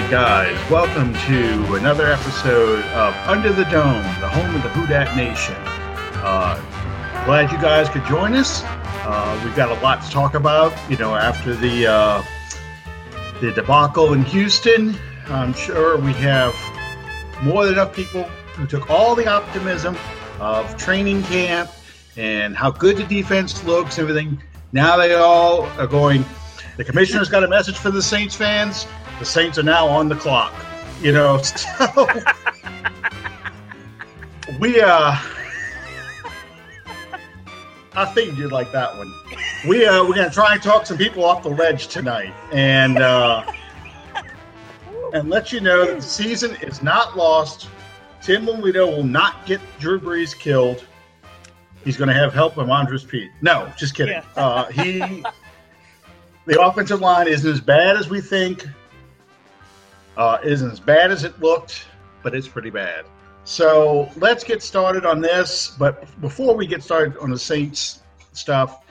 right, guys, welcome to another episode of Under the Dome, the home of the Who Dat Nation. Uh, glad you guys could join us. Uh, we've got a lot to talk about. You know, after the uh, the debacle in Houston, I'm sure we have more than enough people who took all the optimism of training camp and how good the defense looks, everything. Now they all are going. The commissioner's got a message for the Saints fans. The Saints are now on the clock. You know, so we uh I think you'd like that one. We uh we're gonna try and talk some people off the ledge tonight and uh and let you know that the season is not lost. Tim Lelito will not get Drew Brees killed. He's going to have help from Andrus Peat. No, just kidding. Yeah. Uh, he, the offensive line isn't as bad as we think. Uh, isn't as bad as it looked, but it's pretty bad. So let's get started on this. But before we get started on the Saints stuff,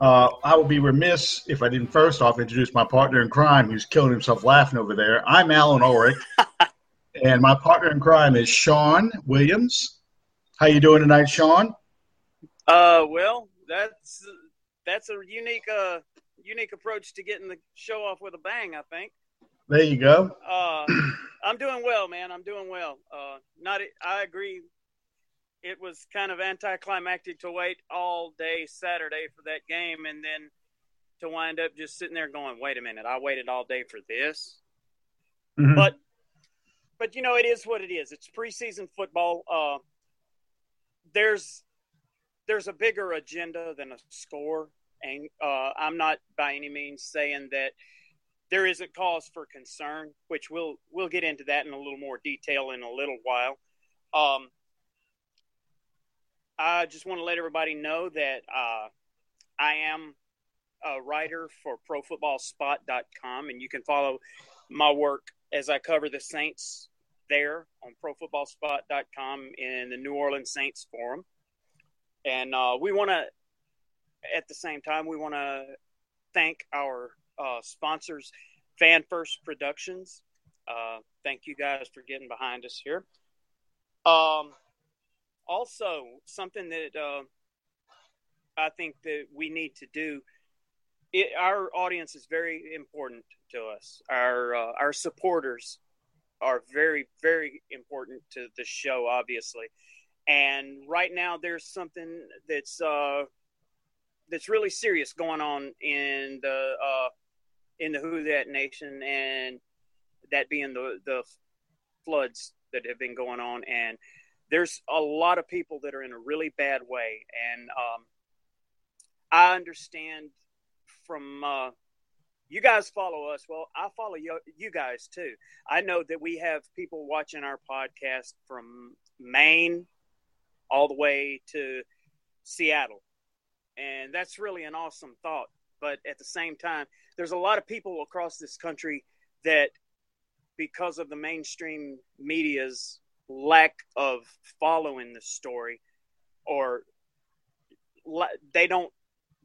uh, I would be remiss if I didn't first off introduce my partner in crime, who's killing himself laughing over there. I'm Alan Ulrich, and my partner in crime is Sean Williams. How you doing tonight, Sean? Uh, well, that's that's a unique uh unique approach to getting the show off with a bang. I think. There you go. Uh, I'm doing well, man. I'm doing well. Uh, not I agree. It was kind of anticlimactic to wait all day Saturday for that game, and then to wind up just sitting there going, "Wait a minute! I waited all day for this." Mhm. But but you know, it is what it is. It's preseason football. Uh, there's there's a bigger agenda than a score, and uh, I'm not by any means saying that there isn't cause for concern, which we'll we'll get into that in a little more detail in a little while. Um, I just want to let everybody know that uh, I am a writer for ProFootballSpot.com, and you can follow my work as I cover the Saints there on ProFootballSpot.com in the New Orleans Saints Forum. And uh, we want to, at the same time, we want to thank our uh, sponsors, Fan First Productions. Uh, thank you guys for getting behind us here. Um, also, something that uh, I think that we need to do. It, our audience is very important to us. Our uh, our supporters are very very important to the show, obviously. And right now, there's something that's uh, that's really serious going on in the uh, in the Who Dat Nation, and that being the the floods that have been going on. And there's a lot of people that are in a really bad way, and um, I understand from uh, you guys follow us. Well, I follow you, you guys too. I know that we have people watching our podcast from Maine all the way to Seattle. And that's really an awesome thought. But at the same time, there's a lot of people across this country that, because of the mainstream media's lack of following the story, or they don't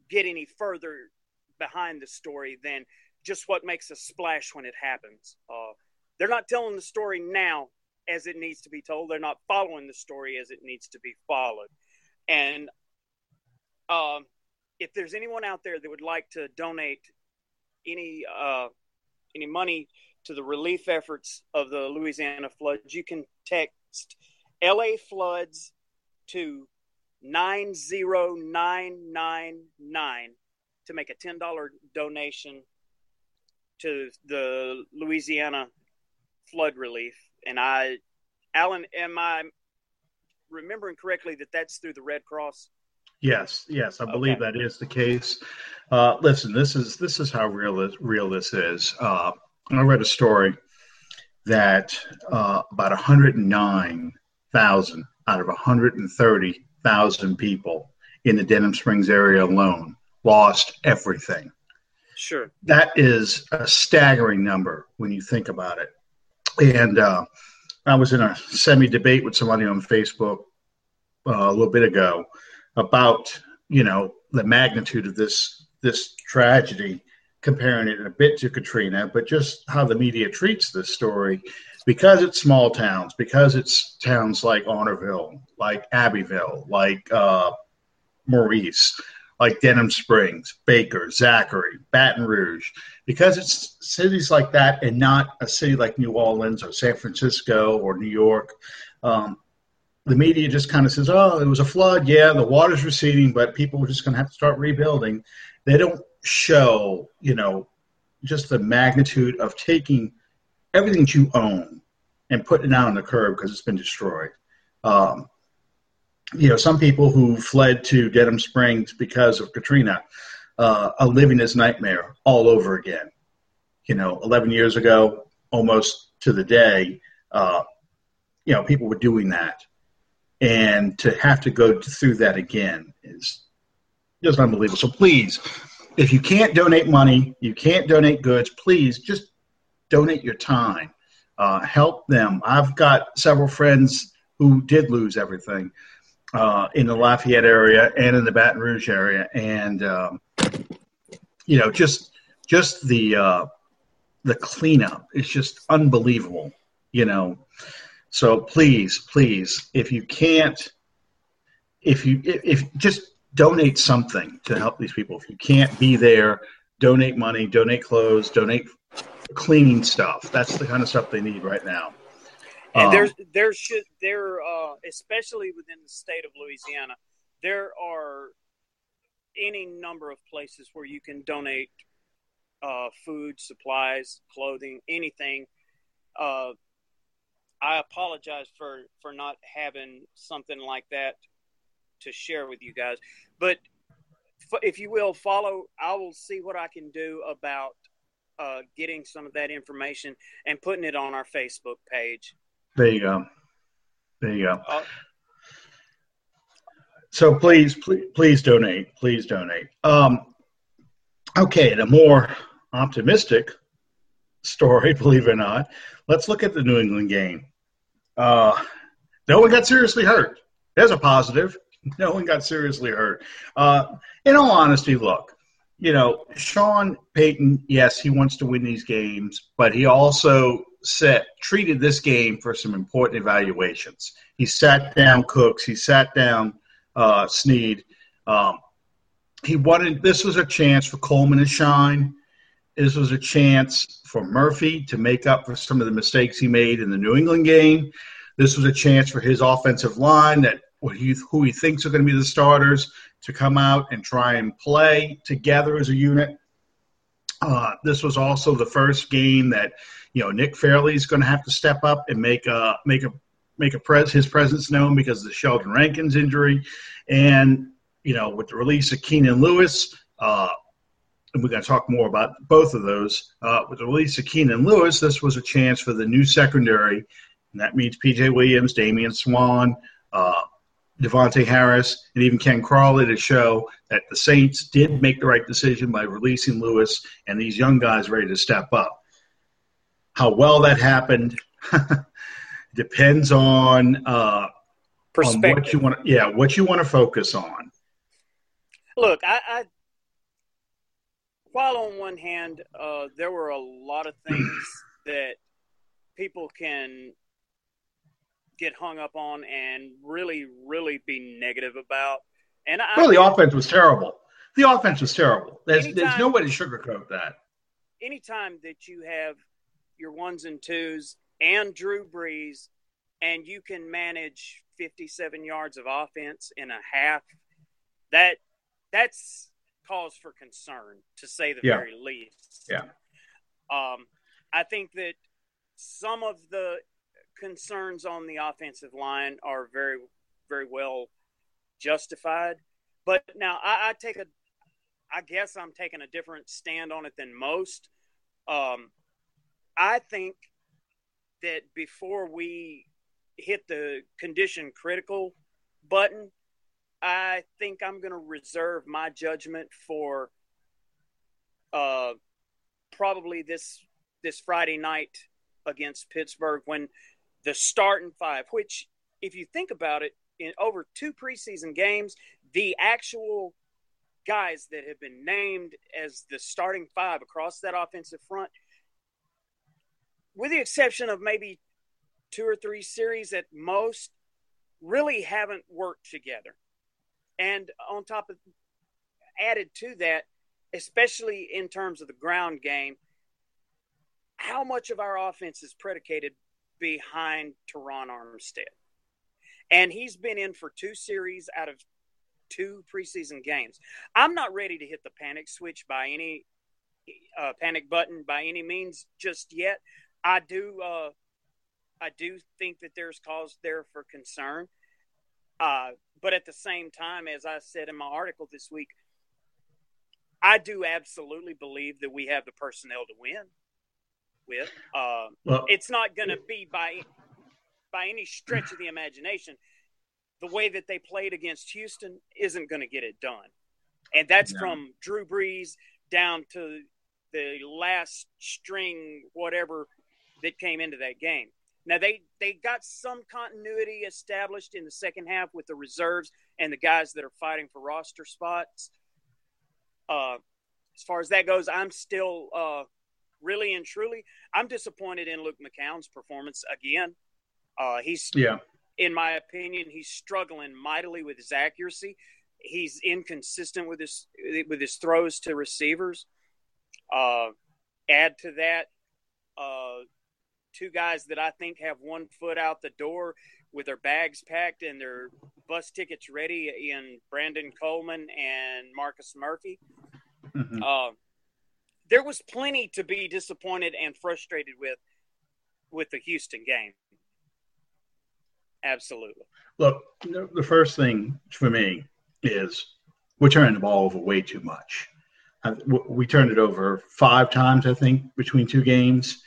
get any further behind the story than just what makes a splash when it happens. Uh, they're not telling the story now as it needs to be told. They're not following the story as it needs to be followed. And um, if there's anyone out there that would like to donate any uh, any money to the relief efforts of the Louisiana floods, you can text LA floods to 90999 to make a $10 donation to the Louisiana flood relief. And I, Alan, am I remembering correctly that that's through the Red Cross? Yes, yes, I believe Okay. that is the case. Uh, listen, this is this is how real this, real this is. Uh, I read a story that uh, about 109,000 out of 130,000 people in the Denham Springs area alone lost everything. Sure. That is a staggering number when you think about it. And uh, I was in a semi debate with somebody on Facebook uh, a little bit ago about you know the magnitude of this this tragedy comparing it a bit to Katrina, but just how the media treats this story because it's small towns, because it's towns like Honorville, like Abbeville, like uh, Maurice, like Denham Springs, Baker, Zachary, Baton Rouge, because it's cities like that and not a city like New Orleans or San Francisco or New York. Um, the media just kind of says, "Oh, it was a flood. Yeah, the water's receding, but people are just going to have to start rebuilding." They don't show, you know, just the magnitude of taking everything that you own and putting it out on the curb because it's been destroyed. Um, you know, some people who fled to Denham Springs because of Katrina uh, are living this nightmare all over again. You know, 11 years ago, almost to the day, uh, you know, people were doing that. And to have to go through that again is just unbelievable. So please, if you can't donate money, you can't donate goods, please just donate your time. Uh, help them. I've got several friends who did lose everything uh, in the Lafayette area and in the Baton Rouge area, and um, you know, just just the uh, the cleanup is just unbelievable. You know, so please, please, if you can't, if you if, if just donate something to help these people. If you can't be there, donate money, donate clothes, donate cleaning stuff. That's the kind of stuff they need right now. And um, there's there should there uh, especially within the state of Louisiana, there are any number of places where you can donate uh, food, supplies, clothing, anything. Uh, I apologize for for not having something like that to share with you guys. But if you will follow, I will see what I can do about uh, getting some of that information and putting it on our Facebook page. There you go. There you go. Uh, so please, please, please donate. Please donate. Um, okay, a more optimistic story, believe it or not. Let's look at the New England game. Uh, no one got seriously hurt. There's a positive. no one got seriously hurt. Uh, in all honesty, look, you know, Sean Payton, yes, he wants to win these games, but he also set treated this game for some important evaluations. He sat down Cooks, he sat down uh, Snead. Um, he wanted this was a chance for Coleman to shine. This was a chance for Murphy to make up for some of the mistakes he made in the New England game. This was a chance for his offensive line that he, who he thinks are going to be the starters to come out and try and play together as a unit. Uh, this was also the first game that you know Nick Fairley is going to have to step up and make a make a make a pres his presence known because of the Sheldon Rankins injury, and you know with the release of Keenan Lewis, uh, and we're going to talk more about both of those. Uh, with the release of Keenan Lewis, this was a chance for the new secondary, and that means P.J. Williams, Damian Swann, uh, Harris, and even Ken Crawley to show that the Saints did make the right decision by releasing Lewis and these young guys ready to step up. How well that happened depends on, uh, on what you want. Yeah, what you want to focus on. Look, I, I while on one hand uh, there were a lot of things that people can get hung up on and really, really be negative about. And I, well, the offense was terrible. The offense was terrible. There's, anytime, there's no way to sugarcoat that. Anytime that you have your ones and twos and Drew Brees, and you can manage 57 yards of offense in a half, that that's cause for concern to say the yeah. very least. Yeah. Um, I think that some of the concerns on the offensive line are very, very well justified. But now I, I take a, I guess I'm taking a different stand on it than most. Um, I think that before we hit the condition critical button, I think I'm going to reserve my judgment for uh, probably this this Friday night against Pittsburgh when the starting five, which, if you think about it, in over two preseason games, the actual guys that have been named as the starting five across that offensive front, with the exception of maybe two or three series at most, really haven't worked together. And on top of added to that, especially in terms of the ground game, how much of our offense is predicated behind Terron Armstead? And he's been in for two series out of two preseason games. I'm not ready to hit the panic switch by any uh, panic button by any means just yet. I do uh, I do think that there's cause there for concern. Uh, but at the same time, as I said in my article this week, I do absolutely believe that we have the personnel to win. With uh, well, it's not going to be by by any stretch of the imagination. The way that they played against Houston isn't going to get it done, and that's no. from Drew Brees down to the last string, whatever that came into that game. Now they they got some continuity established in the second half with the reserves and the guys that are fighting for roster spots. Uh, as far as that goes, I'm still uh, really and truly I'm disappointed in Luke McCown's performance again. Uh, he's yeah, in my opinion, he's struggling mightily with his accuracy. He's inconsistent with his with his throws to receivers. Uh, add to that, uh, two guys that I think have one foot out the door with their bags packed and their bus tickets ready in Brandon Coleman and Marcus Murphy. Mm-hmm. Uh, there was plenty to be disappointed and frustrated with with the Houston game. Absolutely. Look, the first thing for me is we're turning the ball over way too much. We turned it over five times, I think, between two games.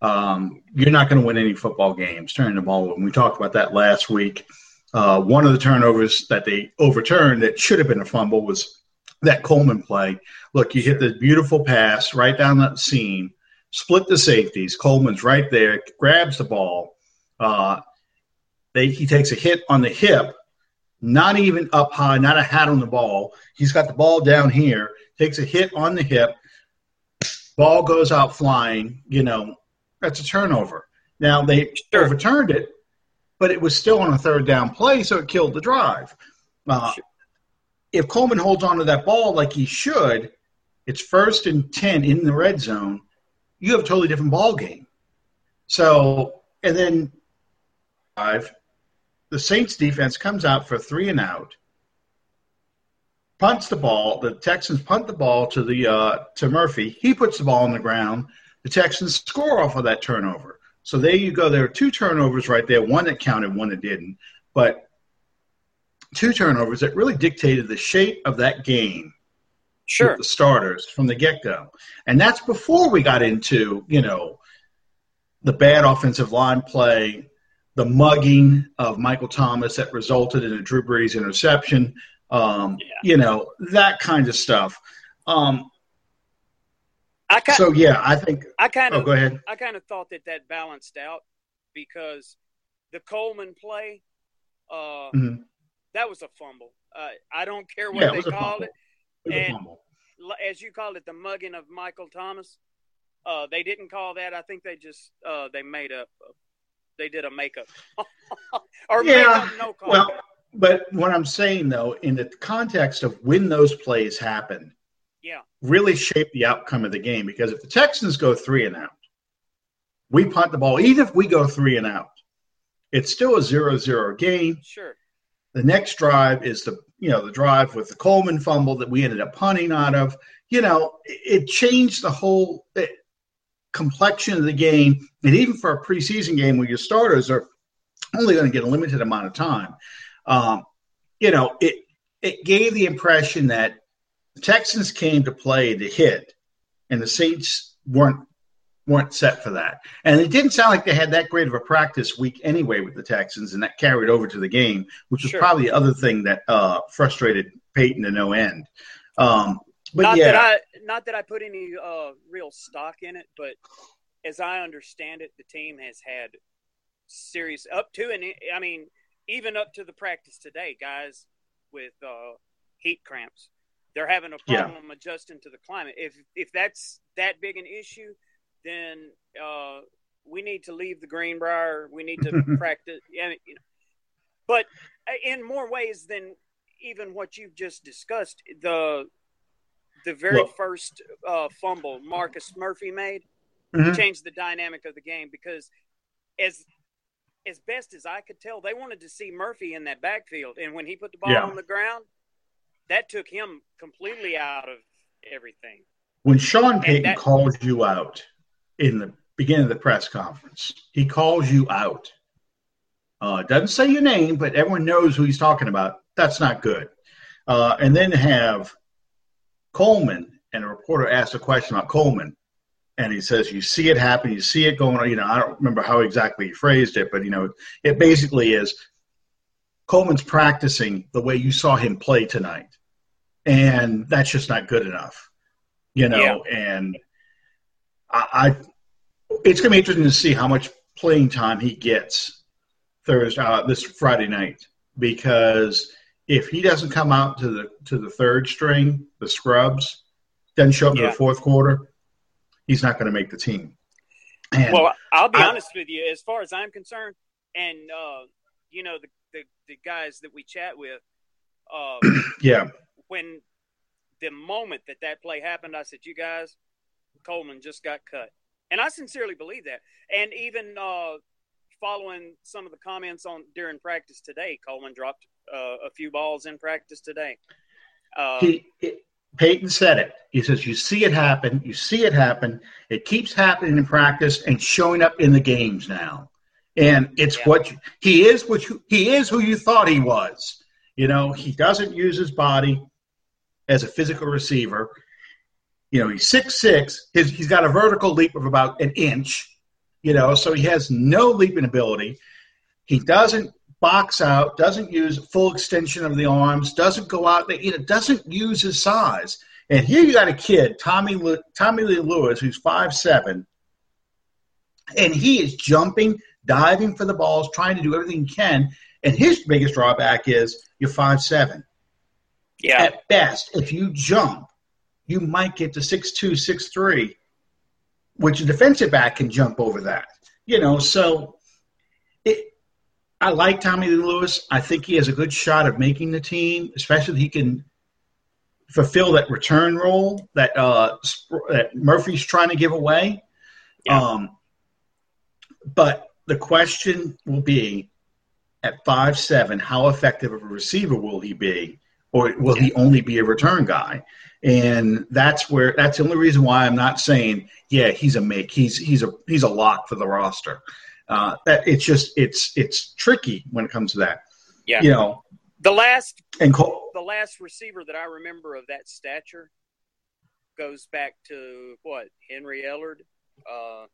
Um, you're not going to win any football games turning the ball. And we talked about that last week. Uh, one of the turnovers that they overturned that should have been a fumble was that Coleman play. Look, you hit the beautiful pass right down that seam, split the safeties. Coleman's right there, grabs the ball. Uh, they, he takes a hit on the hip, not even up high, not a hat on the ball. He's got the ball down here, takes a hit on the hip. Ball goes out flying. You know, that's a turnover. Now they sure. overturned it, but it was still on a third down play, so it killed the drive. Uh, sure. If Coleman holds on to that ball like he should, it's first and ten in the red zone. You have a totally different ball game. So, and then five, the Saints defense comes out for three and out, punts the ball. The Texans punt the ball to the uh, to Murphy. He puts the ball on the ground. The Texans score off of that turnover. So there you go. There are two turnovers right there. One that counted, one that didn't. But two turnovers that really dictated the shape of that game. Sure. the starters from the get go. And that's before we got into, you know, the bad offensive line play, the mugging of Michael Thomas that resulted in a Drew Brees interception, um, yeah. you know, that kind of stuff. Um, I kind, so yeah, I think I kind of oh, go ahead. I kind of thought that that balanced out because the Coleman play, uh, mm-hmm. that was a fumble. Uh, I don't care what yeah, they called it, it and as you called it, the mugging of Michael Thomas. Uh, they didn't call that. I think they just uh, they made up. They did a makeup or yeah. no call. Well, but what I'm saying though, in the context of when those plays happened, yeah, really shape the outcome of the game. Because if the Texans go three and out, we punt the ball. Even if we go three and out, it's still a zero-zero game. Sure. The next drive is the you know the drive with the Coleman fumble that we ended up punting out of. You know, it changed the whole eh, complexion of the game, and even for a preseason game where your starters are only going to get a limited amount of time. Um, you know, it it gave the impression that the Texans came to play to hit, and the Saints weren't weren't set for that. And it didn't sound like they had that great of a practice week anyway with the Texans, and that carried over to the game, which was sure. probably the other thing that uh, frustrated Payton to no end. Um, but not yeah. that I not that I put any uh, real stock in it, but as I understand it, the team has had serious up to and I mean even up to the practice today, guys with uh, heat cramps they're having a problem yeah. adjusting to the climate. If if that's that big an issue, then uh, we need to leave the Greenbrier. We need to practice. Yeah, you know. But uh, in more ways than even what you've just discussed, the the very well, first uh, fumble Marcus Murphy made mm-hmm. changed the dynamic of the game because as as best as I could tell, they wanted to see Murphy in that backfield, and when he put the ball yeah. on the ground, that took him completely out of everything. When Sean Payton that, calls you out in the beginning of the press conference, he calls you out. Uh, doesn't say your name, but everyone knows who he's talking about. That's not good. Uh, and then have Coleman and a reporter asked a question about Coleman, and he says, "You see it happen. You see it going on." You know, I don't remember how exactly he phrased it, but you know, it basically is Coleman's practicing the way you saw him play tonight, and that's just not good enough. You know, yeah. and I, I it's going to be interesting to see how much playing time he gets Thursday, uh, this Friday night, because if he doesn't come out to the to the third string, the scrubs, doesn't show up yeah. to the fourth quarter, he's not going to make the team. And well, I'll be I, honest with you. As far as I'm concerned, and uh, you know the, the, the guys that we chat with, uh, yeah, when the moment that that play happened, I said, "You guys, Coleman just got cut," and I sincerely believe that. And even uh, following some of the comments on during practice today, Coleman dropped uh, a few balls in practice today. Uh, he, Payton said it. He says, You see it happen. You see it happen. It keeps happening in practice and showing up in the games now. And it's yeah. what you, he is, what you, he is who you thought he was. You know, he doesn't use his body as a physical receiver. You know, he's six six. His, he's got a vertical leap of about an inch. You know, so he has no leaping ability. He doesn't box out, doesn't use full extension of the arms, doesn't go out you know, doesn't use his size. And here you got a kid, Tommy Tommy Lee Lewis, who's five seven, and he is jumping, diving for the balls, trying to do everything he can. And his biggest drawback is you're five seven. Yeah. At best, if you jump, you might get to six two, six three, which a defensive back can jump over that. You know, so it, I like Tommy Lewis. I think he has a good shot of making the team, especially if he can fulfill that return role that uh, that Murphy's trying to give away. Yeah. Um, but the question will be at five seven, how effective of a receiver will he be, or will he only be a return guy? And that's where that's the only reason why I'm not saying, yeah, he's a make. He's he's a he's a lock for the roster uh, that it's just it's it's tricky when it comes to that. Yeah, you know the last and Cole, the last receiver that I remember of that stature goes back to what Henry Ellard. Uh,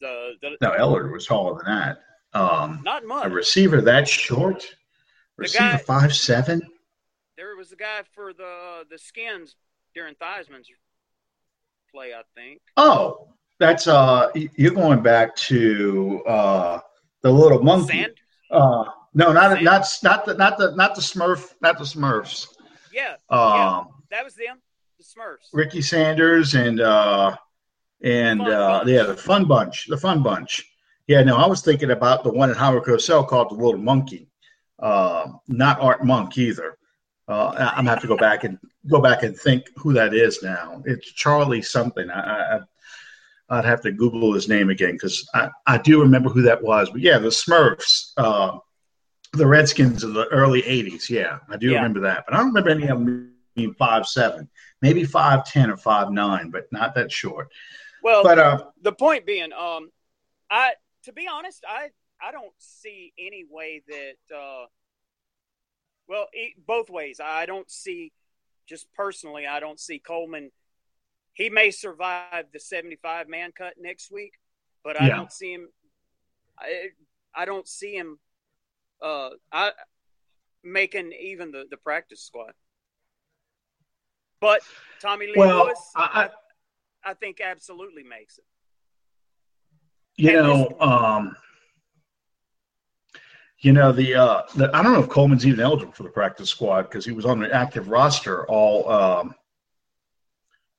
the, the no Ellard was taller than that. Um, not much. A receiver that short, receiver guy, five seven. There was a guy for the the Skins during Theismann's play, I think. Oh, that's uh, you're going back to uh, the little monkey. Sand? Uh, no, not Sand? not not the not the not the Smurf, not the Smurfs. Yeah, um, yeah, that was them, the Smurfs. Ricky Sanders and uh, and uh, yeah, the Fun Bunch, the Fun Bunch. Yeah, no, I was thinking about the one at Howard Cosell called the Little Monkey, uh, not Art Monk either. Uh, I'm have to go back and go back and think who that is now. It's Charlie something. I, I I'd have to Google his name again because I, I do remember who that was. But yeah, the Smurfs, uh, the Redskins of the early '80s. Yeah, I do yeah. remember that. But I don't remember any of them being five seven, maybe five ten or five nine, but not that short. Well, but uh, the point being, um, I to be honest, I I don't see any way that. Uh, well, both ways. I don't see, just personally, I don't see Coleman he may survive the 75 man cut next week, but I yeah. don't see him. I, I don't see him. Uh, I making even the, the practice squad. But Tommy Lee well, Lewis, I, I, I, think absolutely makes it. You know, um, You know the, uh, the I don't know if Coleman's even eligible for the practice squad because he was on the active roster all um,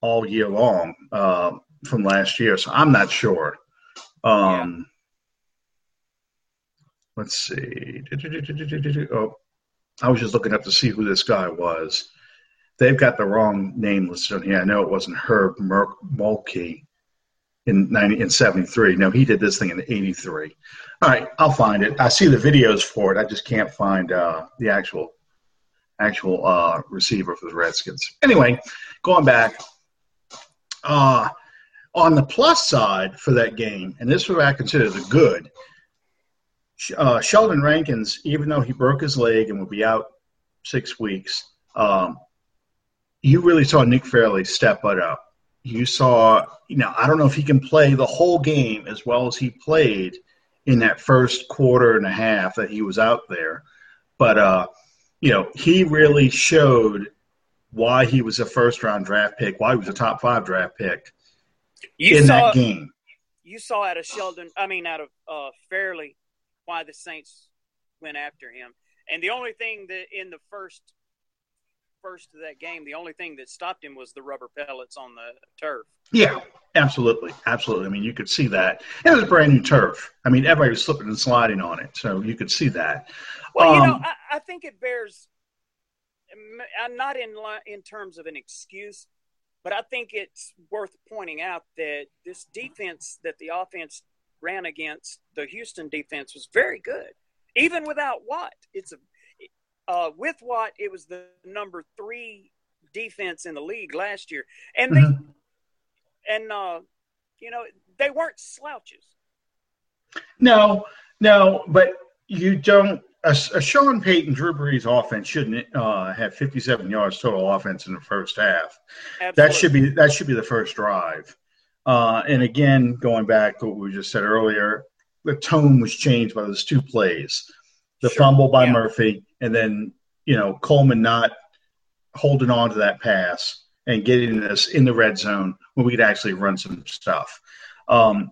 all year long uh, from last year. So I'm not sure. Um, yeah. Let's see. Oh, I was just looking up to see who this guy was. They've got the wrong name listed on here. I know it wasn't Herb Mulkey in 90, in 73. No, he did this thing in 83. All right, I'll find it. I see the videos for it. I just can't find uh, the actual actual uh, receiver for the Redskins. Anyway, going back, uh, on the plus side for that game, and this is what I consider the good, uh, Sheldon Rankins, even though he broke his leg and will be out six weeks, um, you really saw Nick Fairley step it up. You saw, you know, I don't know if he can play the whole game as well as he played in that first quarter and a half that he was out there, but uh, you know, he really showed why he was a first round draft pick, why he was a top five draft pick you in saw, that game. You saw out of Sheldon, I mean, out of uh, Fairley, why the Saints went after him. And the only thing that in the first first of that game, the only thing that stopped him was the rubber pellets on the turf. Yeah, absolutely, absolutely. I mean, you could see that. It was brand new turf. I mean, everybody was slipping and sliding on it, so you could see that. Well, um, you know, um, I, I think it bears I'm not in in terms of an excuse, but I think it's worth pointing out that this defense that the offense ran against the Houston defense was very good, even without Watt. It's a uh, with Watt, it was the number three defense in the league last year, and they mm-hmm. and uh, you know they weren't slouches. No, no, but you don't a, a Sean Payton Drew Brees offense shouldn't uh, have 57 yards total offense in the first half. Absolutely. That should be that should be the first drive. Uh, and again, going back to what we just said earlier, the tone was changed by those two plays: the sure. fumble by yeah. Murphy, and then you know Coleman not holding on to that pass and getting us in the red zone where we could actually run some stuff. Um,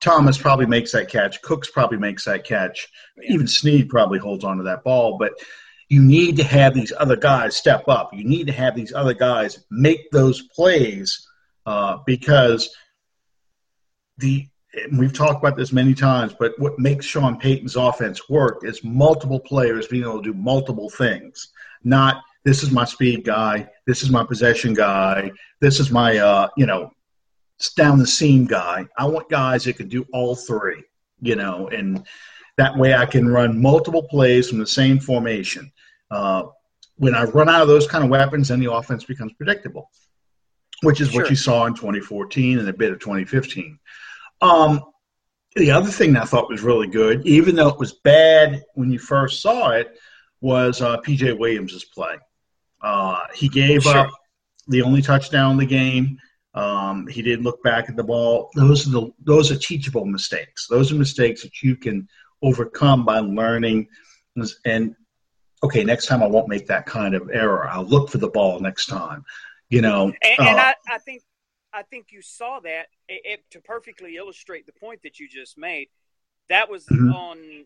Thomas probably makes that catch. Cooks probably makes that catch. Even Snead probably holds on to that ball. But you need to have these other guys step up. You need to have these other guys make those plays uh, because the we've talked about this many times, but what makes Sean Payton's offense work is multiple players being able to do multiple things. Not this is my speed guy, this is my possession guy, this is my uh, you know down the seam guy. I want guys that can do all three, you know, and that way I can run multiple plays from the same formation. Uh, when I run out of those kind of weapons, then the offense becomes predictable, which is sure. what you saw in 2014 and a bit of 2015. Um, the other thing that I thought was really good, even though it was bad when you first saw it, was uh, PJ Williams's play. Uh, he gave sure. up the only touchdown in the game. Um, he didn't look back at the ball. Those are the those are teachable mistakes. Those are mistakes that you can overcome by learning. And okay, next time I won't make that kind of error. I'll look for the ball next time. You know, and, and uh, I, I, think I think you saw that it, it, to perfectly illustrate the point that you just made. That was mm-hmm. on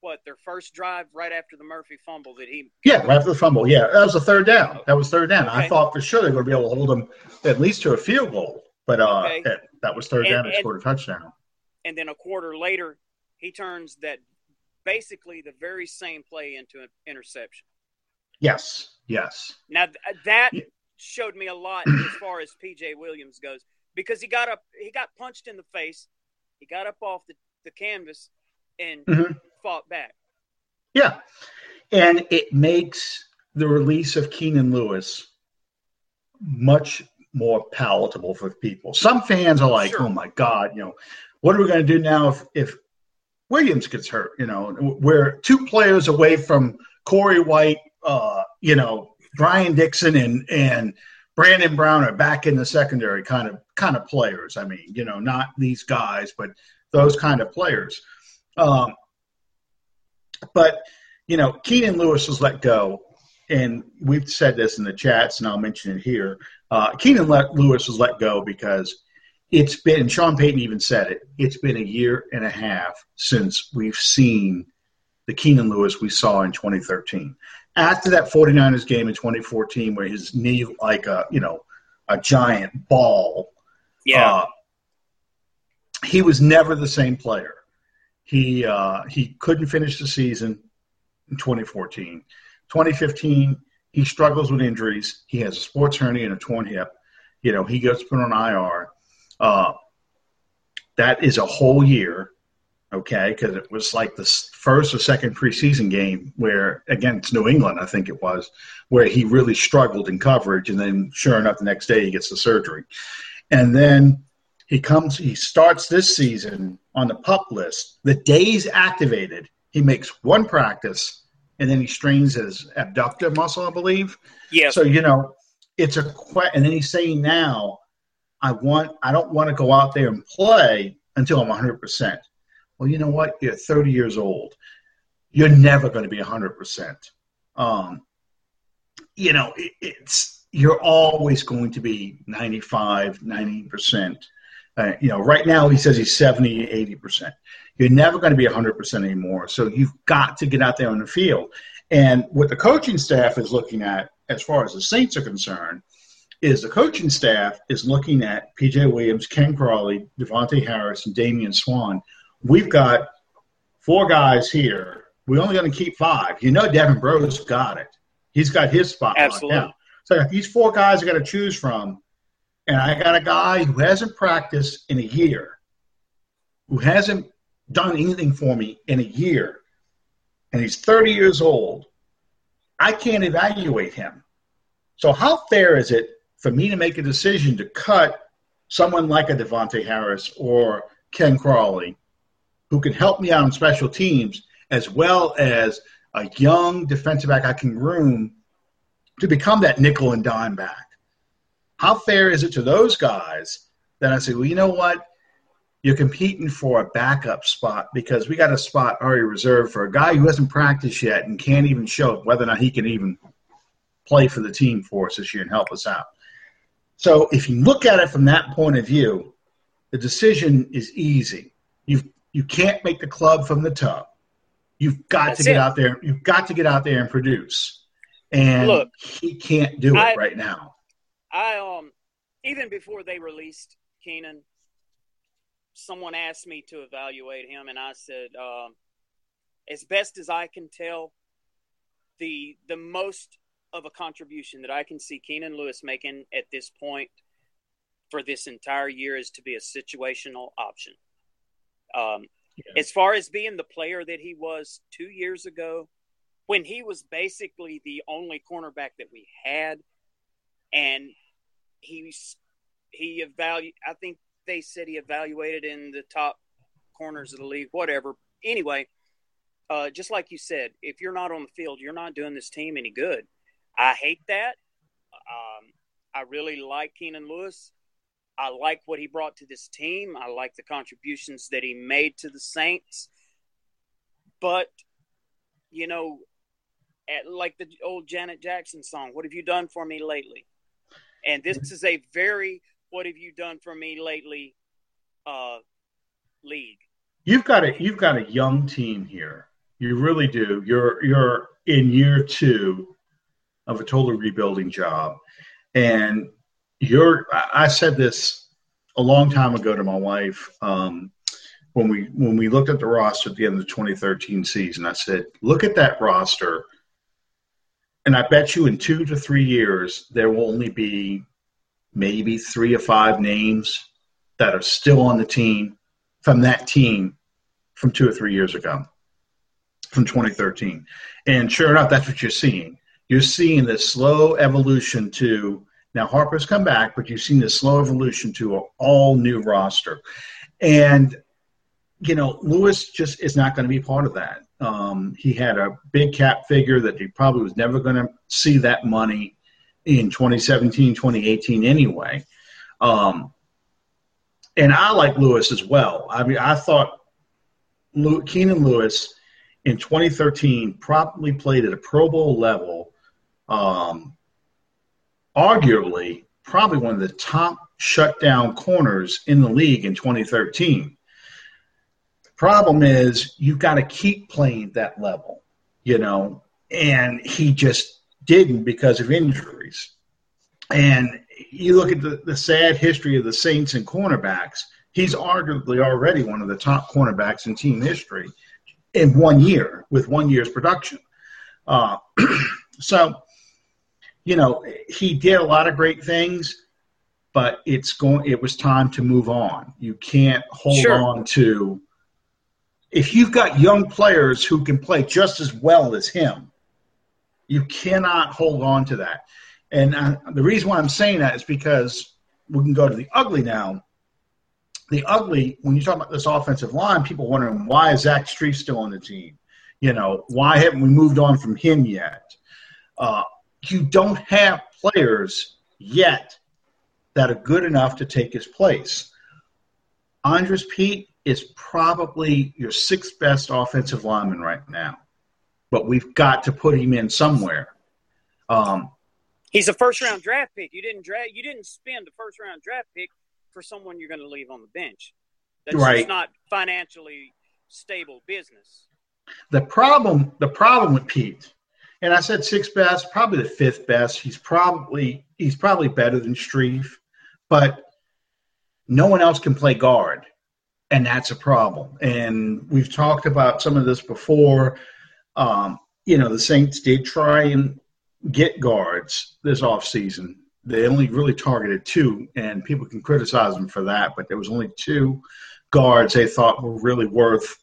what their first drive right after the Murphy fumble that he. Yeah, right after the fumble. Yeah, that was a third down. That was third down. Okay. I thought for sure they were going to be able to hold them at least to a field goal, but uh, okay. that, that, was third and, down and scored a touchdown. And then a quarter later, he turns that basically the very same play into an interception. Yes. Yes. Now that showed me a lot as far as PJ Williams goes because he got up, he got punched in the face, he got up off the, the canvas and mm-hmm. fought back. Yeah. And it makes the release of Keenan Lewis much more palatable for people. Some fans are like, sure. "Oh my God, you know, what are we going to do now if if Williams gets hurt?" You know, we're two players away from Corey White, uh, you know, Brian Dixon and and Brandon Brown are back in the secondary kind of kind of players. I mean, you know, not these guys, but those kind of players. Um, but you know, Keenan Lewis was let go, and we've said this in the chats, and I'll mention it here. Uh, Keenan Lewis was let go because it's been. Sean Payton even said it. It's been a year and a half since we've seen the Keenan Lewis we saw in 2013. After that 49ers game in 2014, where his knee like a you know a giant ball, Yeah. uh, he was never the same player. He uh, he couldn't finish the season in 2014. 2015, he struggles with injuries. He has a sports hernia and a torn hip. You know, he gets put on IR. Uh, that is a whole year, okay? Because it was like the first or second preseason game where, against New England, I think it was, where he really struggled in coverage, and then sure enough, the next day he gets the surgery, and then he comes, he starts this season on the pup list. The days activated, he makes one practice, and then he strains his abductor muscle, I believe. Yeah. So you know, it's a que- and then he's saying now, I want, I don't want to go out there and play until I'm 100. percent Well, you know what? You're 30 years old. You're never going to be 100. percent Um, you know, it, it's you're always going to be 95, 90 percent. Uh, you know, right now he says he's 70, 80 percent. You're never going to be 100 percent anymore. So you've got to get out there on the field. And what the coaching staff is looking at, as far as the Saints are concerned, is the coaching staff is looking at PJ Williams, Ken Crawley, De'Vante Harris, and Damian Swann. We've got four guys here. We're only going to keep five. You know, Delvin Breaux got it. He's got his spot locked Absolutely. down. So if these four guys I got to choose from, and I got a guy who hasn't practiced in a year, who hasn't done anything for me in a year, and he's 30 years old, I can't evaluate him. So how fair is it for me to make a decision to cut someone like a De'Vante Harris or Ken Crawley, who can help me out on special teams, as well as a young defensive back I can groom to become that nickel and dime back? How fair is it to those guys that I say, well, you know what? You're competing for a backup spot because we got a spot already reserved for a guy who hasn't practiced yet and can't even show whether or not he can even play for the team for us this year and help us out. So if you look at it from that point of view, the decision is easy. You can't make the club from the tub. You've got That's to get it. out there. You've got to get out there and produce. And Look, he can't do it I- right now. I um even before they released Keenan, someone asked me to evaluate him, and I said, um, as best as I can tell, the the most of a contribution that I can see Keenan Lewis making at this point for this entire year is to be a situational option. Um, Yeah. As far as being the player that he was two years ago, when he was basically the only cornerback that we had, and he's he evalu I think they said he evaluated in the top corners of the league, whatever. Anyway, uh, just like you said, if you're not on the field, you're not doing this team any good. I hate that. Um, I really like Keenan Lewis. I like what he brought to this team. I like the contributions that he made to the Saints. But, you know, at, like the old Janet Jackson song, What Have You Done For Me Lately? And this is a very What Have You Done For Me Lately uh, league. You've got a you've got a young team here. You really do. You're you're in year two of a total rebuilding job, and you're. I I said this a long time ago to my wife um, when we when we looked at the roster at the end of the 2013 season. I said, look at that roster, and I bet you in two to three years there will only be maybe three or five names that are still on the team from that team from two or three years ago, from 2013. And sure enough, that's what you're seeing. You're seeing this slow evolution to now Harper's come back, but you've seen this slow evolution to an all new roster. And, you know, Lewis just is not going to be part of that. Um, he had a big cap figure that he probably was never going to see that money in 2017, 2018 anyway. Um, and I like Lewis as well. I mean, I thought Lew- Keenan Lewis in 2013 probably played at a Pro Bowl level. Um, arguably, probably one of the top shutdown corners in the league in 2013. The Problem is, you've got to keep playing that level, you know, and he just didn't because of injuries. And you look at the, the sad history of the Saints and cornerbacks, he's arguably already one of the top cornerbacks in team history in one year with one year's production. Uh, so, you know, he did a lot of great things, but it's going. It was time to move on. You can't hold sure. on to. If you've got young players who can play just as well as him, you cannot hold on to that. And uh, the reason why I'm saying that is because we can go to the ugly now. The ugly, when you talk about this offensive line, people wondering why is Zach Strief still on the team? You know, why haven't we moved on from him yet? Uh, you don't have players yet that are good enough to take his place. Andrus Peat is probably your sixth best offensive lineman right now, but we've got to put him in somewhere. Um, He's a first round draft pick. You didn't draft. You didn't spend a first round draft pick for someone you're going to leave on the bench. That's right. not financially stable business. The problem, the problem with Peat, and I said sixth best, probably the fifth best. He's probably he's probably better than Strief, but no one else can play guard, and that's a problem. And we've talked about some of this before. Um, you know, the Saints did try and get guards this offseason. They only really targeted two, and people can criticize them for that, but there was only two guards they thought were really worth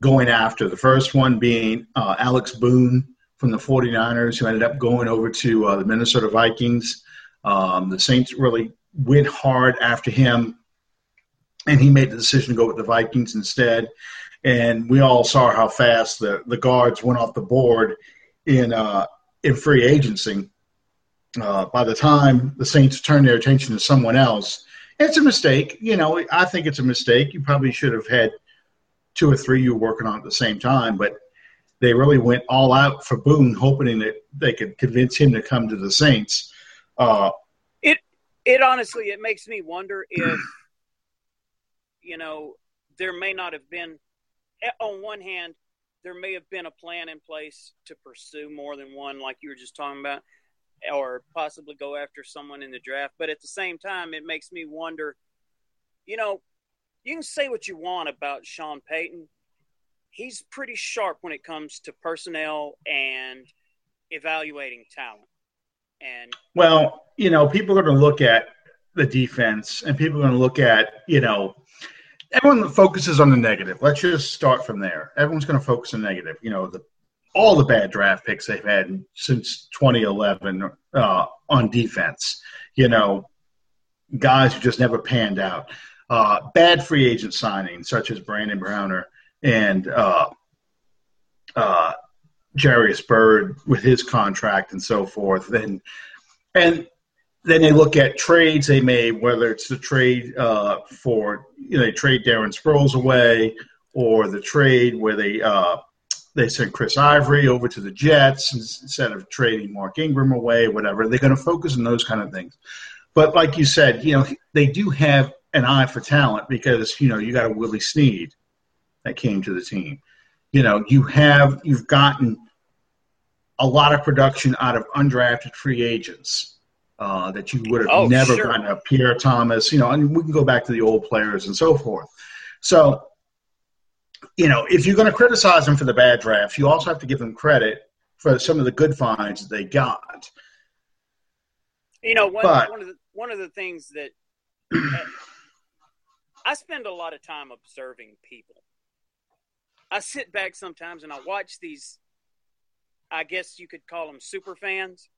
going after. The first one being uh, Alex Boone from the 49ers, who ended up going over to uh, the Minnesota Vikings. Um, the Saints really went hard after him, and he made the decision to go with the Vikings instead. And we all saw how fast the, the guards went off the board in uh, in free agency. Uh, by the time the Saints turned their attention to someone else, it's a mistake. You know, I think it's a mistake. You probably should have had two or three you were working on at the same time, but they really went all out for Boone, hoping that they could convince him to come to the Saints. Uh, it it honestly it makes me wonder if you know there may not have been eh, on one hand there may have been a plan in place to pursue more than one, like you were just talking about, or possibly go after someone in the draft. But at the same time, it makes me wonder. You know, you can say what you want about Sean Payton. He's pretty sharp when it comes to personnel and evaluating talent. And well, you know, people are going to look at the defense and people are going to look at, you know, everyone focuses on the negative. Let's just start from there. Everyone's going to focus on the negative. You know, the all the bad draft picks they've had since 2011 uh, on defense. You know, guys who just never panned out uh, bad free agent signings such as Brandon Browner and uh, uh, Jairus Byrd with his contract and so forth. And and then they look at trades they made, whether it's the trade uh, for you know they trade Darren Sproles away, or the trade where they uh, they sent Chris Ivory over to the Jets instead of trading Mark Ingram away, whatever. They're going to focus on those kind of things. But like you said, you know they do have an eye for talent because you know you got a Willie Snead that came to the team. You know you have you've gotten a lot of production out of undrafted free agents uh, that you would have oh, never sure. gotten a Pierre Thomas. You know, and we can go back to the old players and so forth. So, you know, if you're going to criticize them for the bad drafts, you also have to give them credit for some of the good finds that they got. You know, one, but, one of the one of the things that I spend a lot of time observing people. I sit back sometimes and I watch these. I guess you could call them super fans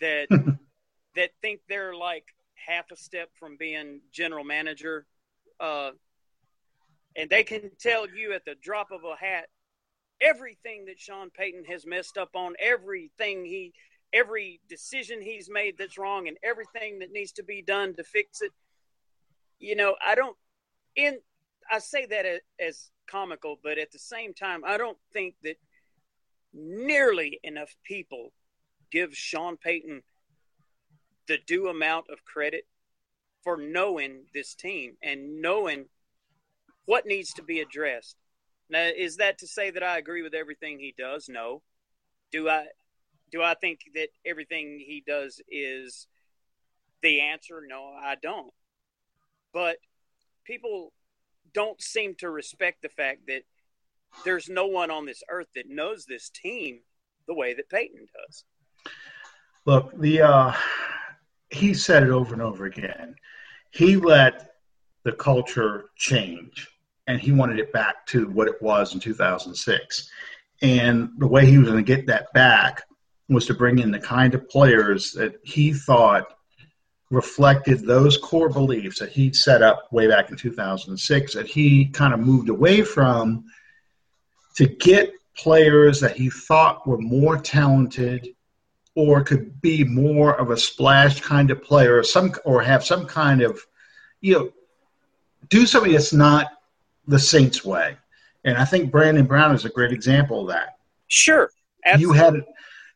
that that think they're like half a step from being general manager, uh, and they can tell you at the drop of a hat everything that Sean Payton has messed up on, everything he, every decision he's made that's wrong, and everything that needs to be done to fix it you know, I don't. In I say that as comical, but at the same time, I don't think that nearly enough people give Sean Payton the due amount of credit for knowing this team and knowing what needs to be addressed. Now, is that to say that I agree with everything he does? No. Do I do I think that everything he does is the answer? No, I don't. But people don't seem to respect the fact that there's no one on this earth that knows this team the way that Payton does. Look, the uh, he said it over and over again. He let the culture change, and he wanted it back to what it was in 2006. And the way he was going to get that back was to bring in the kind of players that he thought reflected those core beliefs that he'd set up way back in 2006 that he kind of moved away from to get players that he thought were more talented or could be more of a splash kind of player or some or have some kind of you know do something that's not the Saints way. And I think Brandon Brown is a great example of that. Sure. Absolutely. You had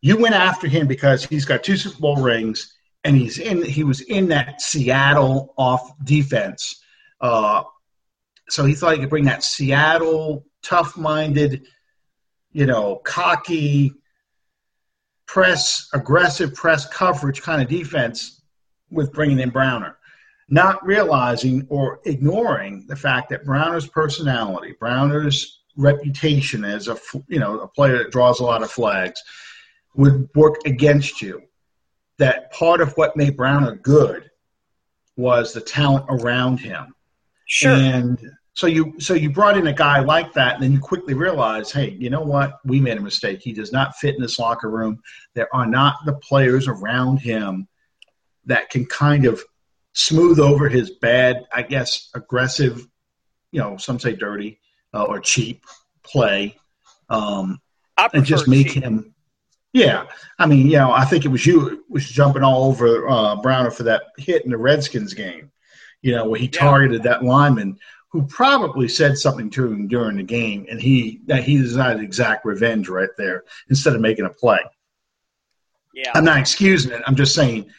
you went after him because he's got two Super Bowl rings and he's in he was in that Seattle off defense. Uh, so he thought he could bring that Seattle tough minded, you know, cocky, press, aggressive press coverage kind of defense with bringing in Browner, not realizing or ignoring the fact that Browner's personality, Browner's reputation as a you know a player that draws a lot of flags would work against you. That part of what made Browner good was the talent around him. Sure. And so you so you brought in a guy like that, and then you quickly realize, hey, you know what? We made a mistake. He does not fit in this locker room. There are not the players around him that can kind of smooth over his bad, I guess, aggressive, you know, some say dirty uh, or cheap play, um, and just make cheap. him. Yeah, I mean, you know, I think it was you was jumping all over uh, Browner for that hit in the Redskins game. You know, where he targeted yeah. that lineman who probably said something to him during the game, and he that he decided exact revenge right there instead of making a play. Yeah, I'm not excusing it. I'm just saying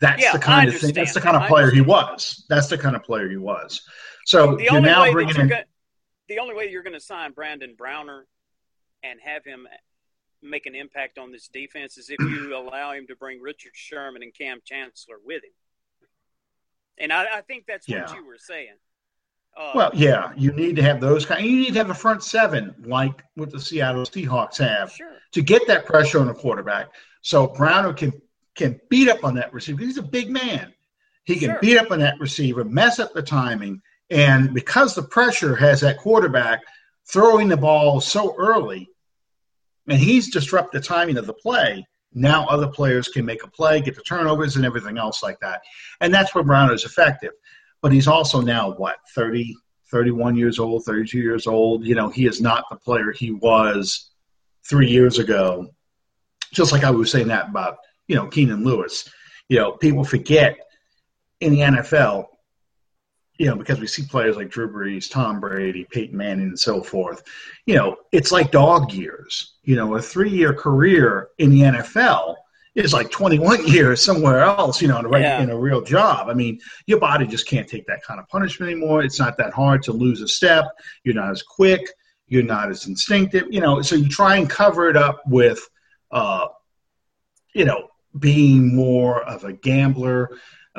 that's yeah, the kind of thing. That's the kind of player he was. That's the kind of player he was. So the you're now bringing in. Gonna, the only way you're going to sign Brandon Browner and have him make an impact on this defense is if you allow him to bring Richard Sherman and Kam Chancellor with him. And I, I think that's yeah. what you were saying. Uh, well, yeah, you need to have those kind. You need to have a front seven like what the Seattle Seahawks have sure. to get that pressure on the quarterback. So Brown can can beat up on that receiver. He's a big man. He can sure. beat up on that receiver, mess up the timing, and because the pressure has that quarterback throwing the ball so early, and he's disrupt the timing of the play. Now other players can make a play, get the turnovers, and everything else like that. And that's where Brown is effective but he's also now what 30 31 years old 32 years old you know he is not the player he was three years ago just like i was saying that about you know keenan lewis you know people forget in the nfl you know because we see players like drew brees tom brady peyton manning and so forth you know it's like dog years you know a three year career in the nfl is like 21 years somewhere else, you know, in a, right, yeah. in a real job. I mean, your body just can't take that kind of punishment anymore. It's not that hard to lose a step. You're not as quick. You're not as instinctive, you know. So you try and cover it up with, uh, you know, being more of a gambler.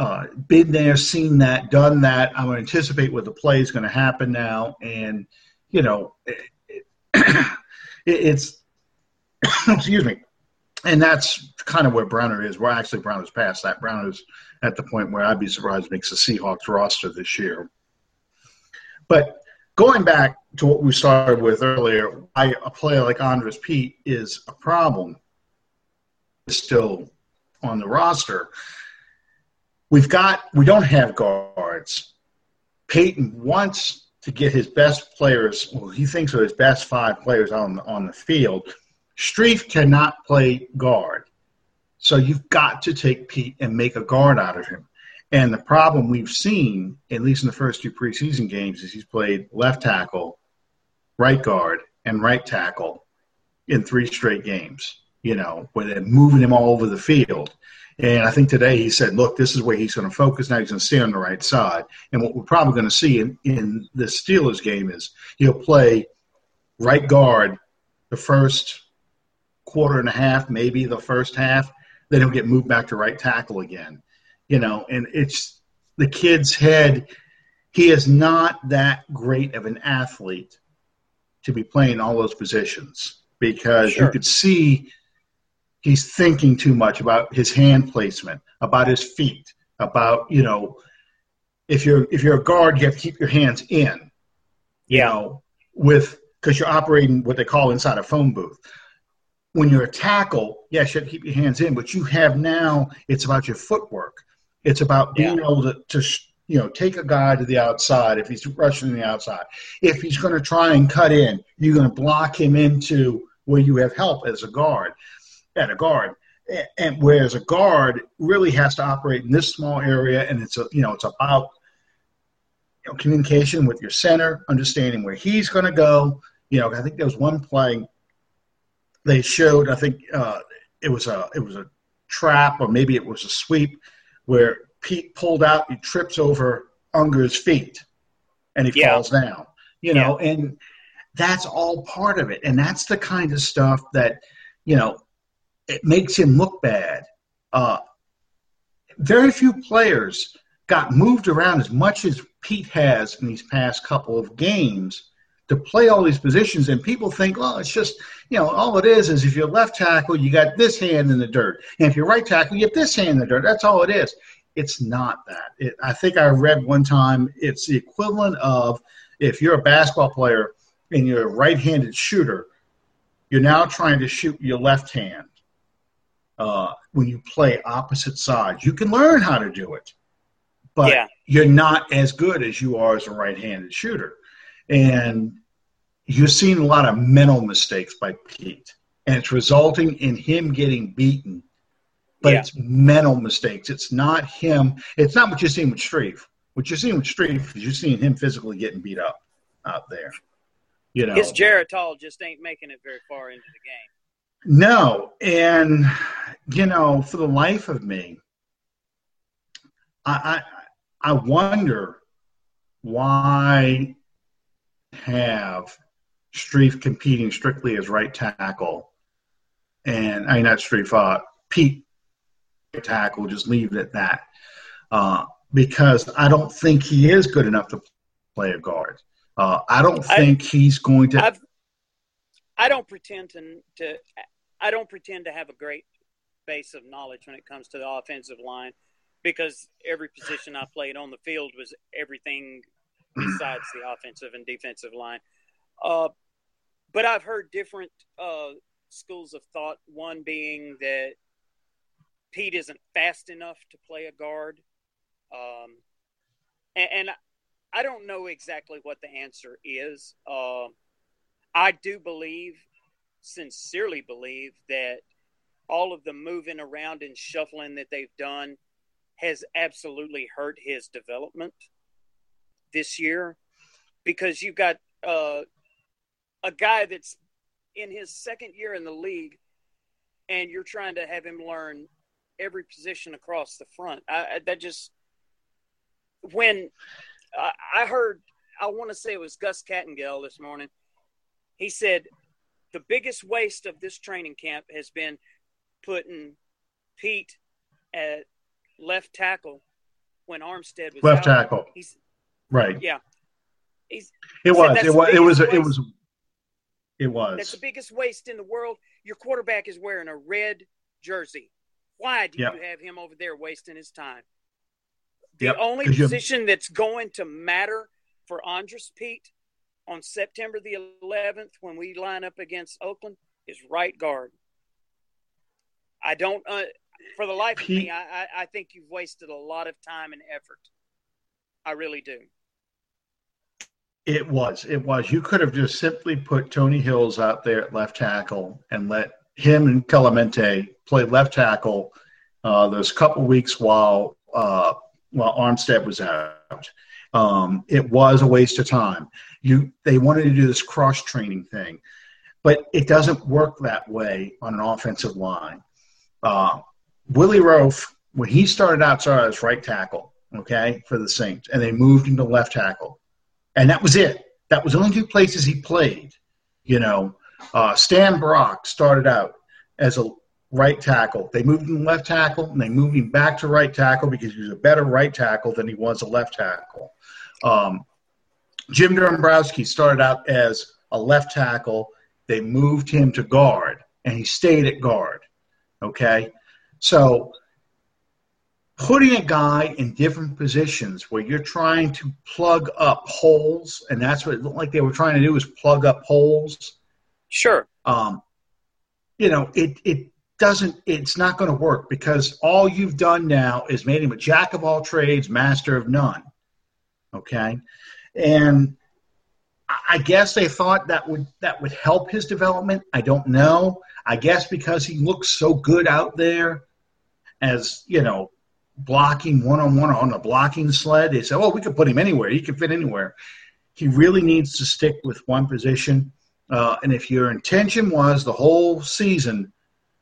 Uh, been there, seen that, done that. I'm going to anticipate what the play is going to happen now, and you know, it, it, it's excuse me and that's kind of where Browner is. Well, actually, Browner's past that. Browner's at the point where I'd be surprised makes the Seahawks roster this year. But going back to what we started with earlier, why a player like Andrus Peat is a problem still on the roster. We've got we don't have guards. Payton wants to get his best players. Well, he thinks are his best five players on on the field Strief cannot play guard. So you've got to take Peat and make a guard out of him. And the problem we've seen, at least in the first two preseason games, is he's played left tackle, right guard, and right tackle in three straight games. you know, where they're moving him all over the field. And I think today he said, look, this is where he's going to focus. Now he's going to stay on the right side. And what we're probably going to see in, in the Steelers game is he'll play right guard the first quarter and a half, maybe the first half. Then he'll get moved back to right tackle again. You know, and it's the kid's head. He is not that great of an athlete to be playing all those positions because sure. you could see he's thinking too much about his hand placement, about his feet, about you know, if you're if you're a guard, you have to keep your hands in. You yeah. know, with because you're operating what they call inside a phone booth. When you're a tackle, yes, you have to keep your hands in, but you have now it's about your footwork. It's about being yeah. able to, to you know take a guy to the outside if he's rushing the outside. If he's going to try and cut in, you're going to block him into where you have help as a guard at a guard. And whereas a guard really has to operate in this small area, and it's a you know it's about you know, communication with your center, understanding where he's going to go. You know, I think there was one play they showed. I think uh, it was a it was a trap, or maybe it was a sweep, where Peat pulled out, he trips over Unger's feet, and he yeah. falls down. You know, yeah. and that's all part of it, and that's the kind of stuff that you know it makes him look bad. Uh, very few players got moved around as much as Peat has in these past couple of games to play all these positions. And people think, oh, it's just, you know, all it is is if you're left tackle, you got this hand in the dirt. And if you're right tackle, you have this hand in the dirt. That's all it is. It's not that. It, I think I read one time it's the equivalent of if you're a basketball player and you're a right handed shooter, you're now trying to shoot your left hand uh, when you play opposite sides. You can learn how to do it, but yeah. you're not as good as you are as a right-handed shooter. And you're seeing a lot of mental mistakes by Peat, and it's resulting in him getting beaten. But yeah. it's mental mistakes. It's not him. It's not what you're seeing with Strief. What you're seeing with Strief is you're seeing him physically getting beat up out there. You know, his Geritol just ain't making it very far into the game. No, and you know, for the life of me, I I, I wonder why have Strief competing strictly as right tackle, and I mean not Strief, uh, Peat tackle. Just leave it at that, uh, because I don't think he is good enough to play a guard. Uh, I don't think I, he's going to. I've, I don't pretend to, to I don't pretend to have a great base of knowledge when it comes to the offensive line because every position I played on the field was everything besides the offensive and defensive line. Uh, but I've heard different uh, schools of thought. One being that Peat isn't fast enough to play a guard, um, and, and, I don't know exactly what the answer is. Uh, I do believe sincerely believe that all of the moving around and shuffling that they've done has absolutely hurt his development this year because you've got uh, a guy that's in his second year in the league and you're trying to have him learn every position across the front. I, I, that just when I, I heard, I want to say it was Gus Kattengell this morning. He said the biggest waste of this training camp has been putting Peat at left tackle when Armstead was left out. tackle. He's right. Yeah. He's, it, was, it was. It was. It was. It was. It was. That's the biggest waste in the world. Your quarterback is wearing a red jersey. Why do yep. you have him over there wasting his time? The yep. only position that's going to matter for Andrus Peat on September the 11th when we line up against Oakland is right guard. I don't, uh, for the life of me, I, I think you've wasted a lot of time and effort. I really do. It was. It was. You could have just simply put Tony Hills out there at left tackle and let him and Kelemete play left tackle uh, those couple weeks while uh, while Armstead was out. Um, it was a waste of time. You they wanted to do this cross training thing. but it doesn't work that way on an offensive line. Uh, Willie Roaf, when he started out, started as right tackle, okay, for the Saints, and they moved him to left tackle, and that was it. That was the only two places he played. You know, uh, Stan Brock started out as a right tackle. They moved him left tackle, and they moved him back to right tackle because he was a better right tackle than he was a left tackle. Um, Jim Dombrowski started out as a left tackle. They moved him to guard, and he stayed at guard. Okay, so putting a guy in different positions where you're trying to plug up holes, and that's what it looked like they were trying to do was plug up holes. Sure. Um, you know, it it doesn't it's not going to work because all you've done now is made him a jack of all trades master of none okay? And i guess they thought that would that would help his development. I don't know. I guess because he looks so good out there as you know blocking one-on-one on the blocking sled they said oh we could put him anywhere. He can fit anywhere. He really needs to stick with one position. Uh, and if your intention was the whole season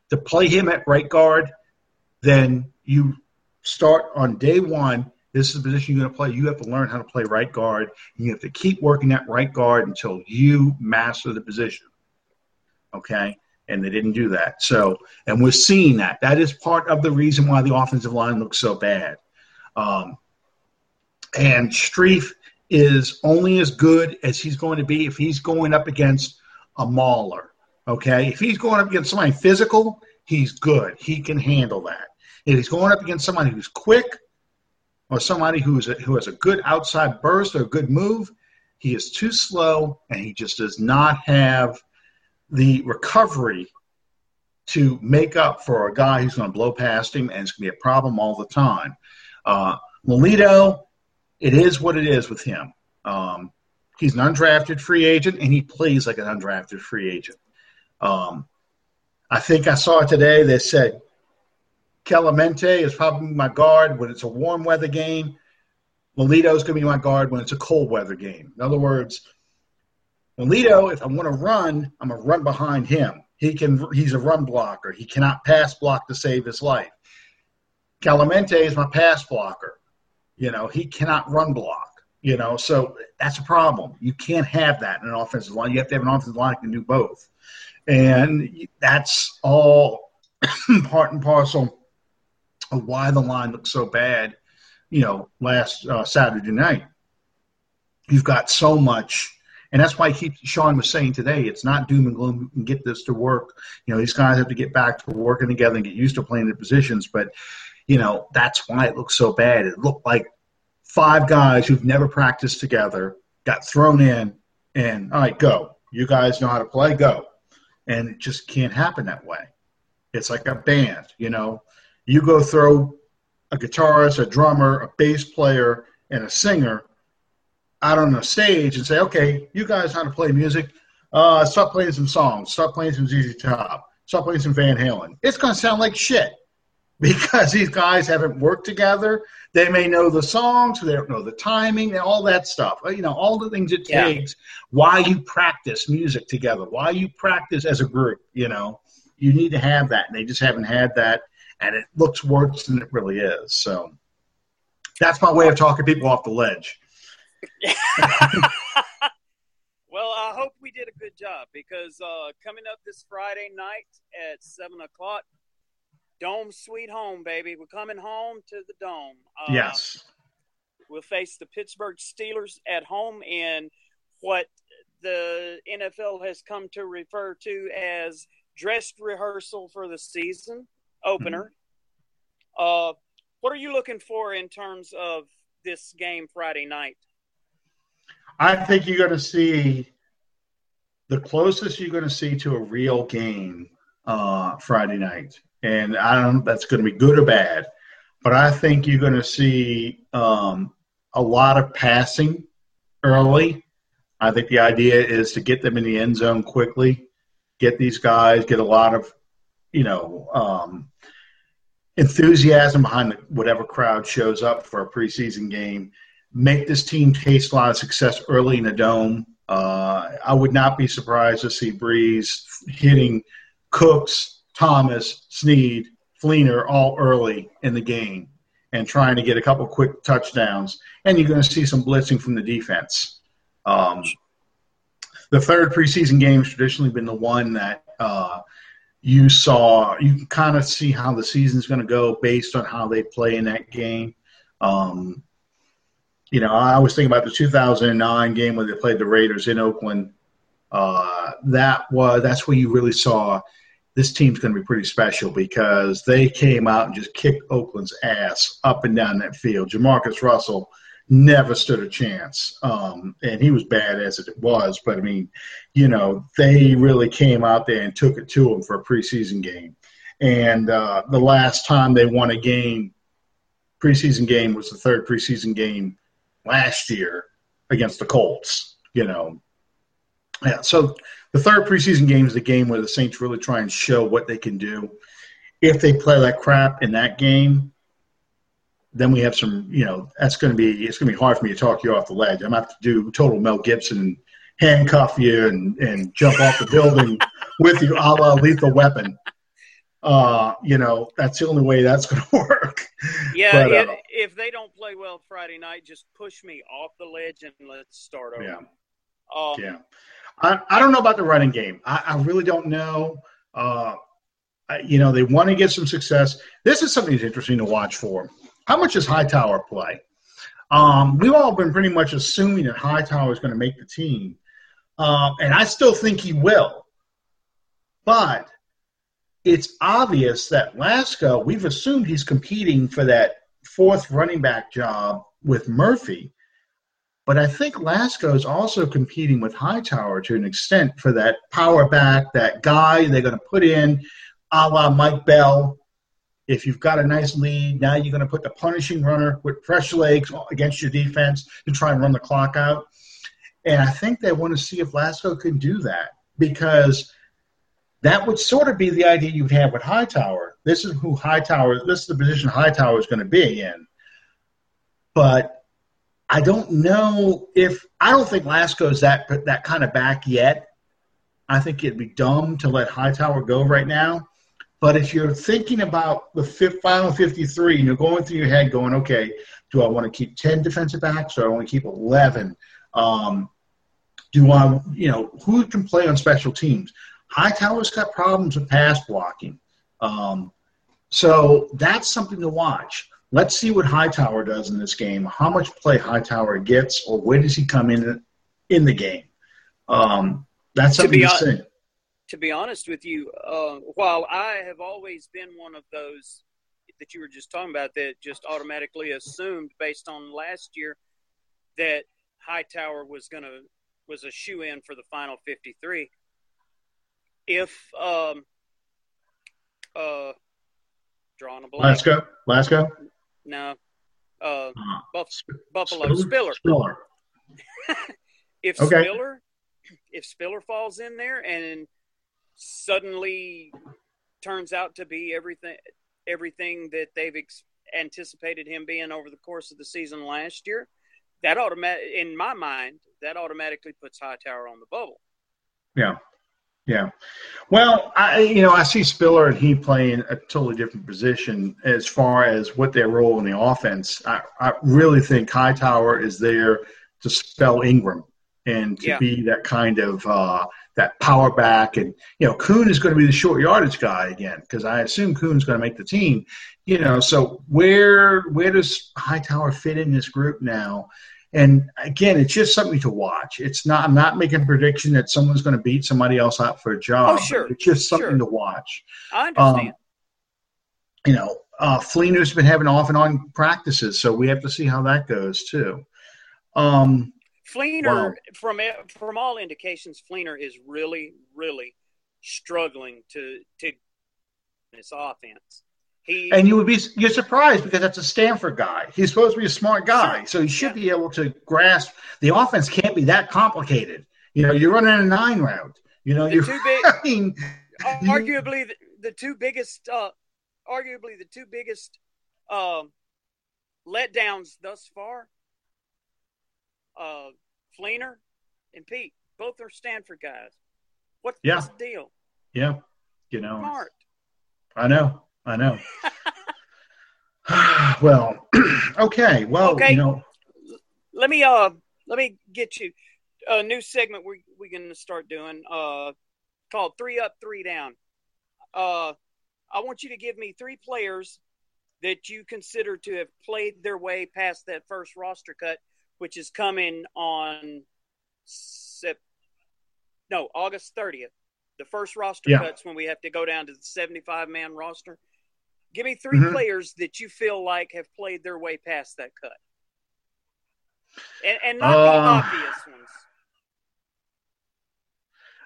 to play him at right guard, then you start on day one. This is the position you're going to play. You have to learn how to play right guard. And you have to keep working that right guard until you master the position. Okay? And they didn't do that. So, and we're seeing that. That is part of the reason why the offensive line looks so bad. Um, and Strief is only as good as he's going to be if he's going up against a mauler Okay, if he's going up against somebody physical, he's good. He can handle that. If he's going up against somebody who's quick or somebody who's who has a good outside burst or a good move, he is too slow and he just does not have the recovery to make up for a guy who's going to blow past him and it's going to be a problem all the time. Uh, it is what it is with him. Um, he's an undrafted free agent and he plays like an undrafted free agent. Um, I think I saw today they said Kelemete is probably my guard when it's a warm weather game. Lelito is going to be my guard when it's a cold weather game. In other words, Lelito, if I want to run, I'm going to run behind him. He can. He's a run blocker. He cannot pass block to save his life. Kelemete is my pass blocker. You know, he cannot run block. You know, so that's a problem. You can't have that in an offensive line. You have to have an offensive line that can do both. And that's all part and parcel of why the line looked so bad, you know, last uh, Saturday night. You've got so much, and that's why keep, Sean was saying today, it's not doom and gloom. We can get this to work. You know, these guys have to get back to working together and get used to playing their positions. But, you know, that's why it looks so bad. It looked like five guys who've never practiced together got thrown in, and all right, go. You guys know how to play, go and it just can't happen that way. It's like a band, you know. You go throw a guitarist, a drummer, a bass player, and a singer out on a stage and say, "Okay, you guys know how to play music. Uh, start playing some songs. Start playing some ZZ Top. Start playing some Van Halen." It's going to sound like shit because these guys haven't worked together. They may know the songs, they don't know the timing, and all that stuff. You know, all the things it yeah. takes. Why you practice music together? Why you practice as a group? You know, you need to have that, and they just haven't had that, and it looks worse than it really is. So that's my way of talking people off the ledge. well, I hope we did a good job because uh, coming up this Friday night at seven o'clock Dome sweet home, baby. We're coming home to the dome. Uh, yes. We'll face the Pittsburgh Steelers at home in what the NFL has come to refer to as dress rehearsal for the season opener. Mm-hmm. Uh, what are you looking for in terms of this game Friday night? I think you're going to see the closest you're going to see to a real game uh, Friday night and I don't know if that's going to be good or bad, but I think you're going to see um, a lot of passing early. I think the idea is to get them in the end zone quickly, get these guys, get a lot of, you know, um, enthusiasm behind whatever crowd shows up for a preseason game. Make this team taste a lot of success early in the dome. Uh, I would not be surprised to see Brees hitting Cooks, Thomas, Snead, Fleener all early in the game and trying to get a couple quick touchdowns. And you're going to see some blitzing from the defense. Um, the third preseason game has traditionally been the one that uh, you saw. You can kind of see how the season's going to go based on how they play in that game. Um, you know, I was thinking about the 2009 game when they played the Raiders in Oakland. Uh, that was that's where you really saw this team's going to be pretty special because they came out and just kicked Oakland's ass up and down that field. JaMarcus Russell never stood a chance, um, and he was bad as it was. But I mean, you know, they really came out there and took it to him for a preseason game. And uh, the last time they won a game, preseason game, was the third preseason game last year against the Colts. You know, yeah. So the third preseason game is the game where the Saints really try and show what they can do. If they play like crap in that game, then we have some. You know, that's going to be it's going to be hard for me to talk you off the ledge. I'm going to have to do total Mel Gibson and handcuff you and, and jump off the building with you, a la Lethal Weapon. Uh, you know, that's the only way that's going to work. Yeah, but, uh, if they don't play well Friday night, just push me off the ledge and let's start over. Yeah. Um, yeah. I, I don't know about the running game. I, I really don't know. Uh, I, you know, they want to get some success. This is something that's interesting to watch for. How much does Hightower play? Um, we've all been pretty much assuming that Hightower is going to make the team. Um, and I still think he will. But it's obvious that Lasco, we've assumed he's competing for that fourth running back job with Murphy. But I think Lasco is also competing with Hightower to an extent for that power back, that guy they're going to put in a la Mike Bell. If you've got a nice lead, now you're going to put the punishing runner with fresh legs against your defense to try and run the clock out. And I think they want to see if Lasco can do that because that would sort of be the idea you'd have with Hightower. This is who Hightower, this is the position Hightower is going to be in. But I don't know if I don't think Lasco's that that kind of back yet. I think it'd be dumb to let Hightower go right now. But if you're thinking about the fifth, final 53 and you're going through your head going, okay, do I want to keep 10 defensive backs or I want to keep 11? Um, do I, you know, who can play on special teams? Hightower's got problems with pass blocking. Um, so that's something to watch. Let's see what Hightower does in this game. How much play Hightower gets, or where does he come in in the game? Um, that's something to, to see. To be honest with you, uh, while I have always been one of those that you were just talking about that just automatically assumed based on last year that Hightower was going to was a shoe in for the final 53. If um, uh, drawing a blank. Go. Let's. No. Uh, uh Buff- Buffalo Spiller. Spiller. if okay. Spiller, if Spiller falls in there and suddenly turns out to be everything, everything that they've ex- anticipated him being over the course of the season last year, that automatic, in my mind, that automatically puts Hightower on the bubble. Yeah. Yeah. Well, I you know I see Spiller and he playing a totally different position as far as what their role in the offense. I, I really think Hightower is there to spell Ingram and to yeah. be that kind of uh, that power back. And you know, Kuhn is going to be the short yardage guy again because I assume Kuhn's going to make the team. You know, so where where does Hightower fit in this group now? And again, it's just something to watch. It's not. I'm not making a prediction that someone's going to beat somebody else out for a job. Oh, sure. It's just something sure. to watch. I understand. Um, you know, uh, Fleener's been having off and on practices, so we have to see how that goes too. Um, Fleener, from from all indications, Fleener is really, really struggling to to this offense. He, and you would be you're surprised because that's a Stanford guy. He's supposed to be a smart guy, so he should yeah. be able to grasp the offense. Can't be that complicated. You know, you're running a nine route. You know, the you're two big, running, arguably the, the, two biggest, uh, arguably the two biggest um, letdowns thus far. Uh, Fleener and Peat, both are Stanford guys. What, Yeah. What's the deal? Yeah, you know, Smart. I know, I know. well, okay, well, Okay. you know, Let me uh let me get you a new segment we we're gonna start doing uh called three up, three down. Uh I want you to give me three players that you consider to have played their way past that first roster cut, which is coming on Sep- no August thirtieth. The first roster Yeah. cuts when we have to go down to the seventy-five man roster. Give me 3 Mhm. players that you feel like have played their way past that cut, and, and not the Uh, obvious ones.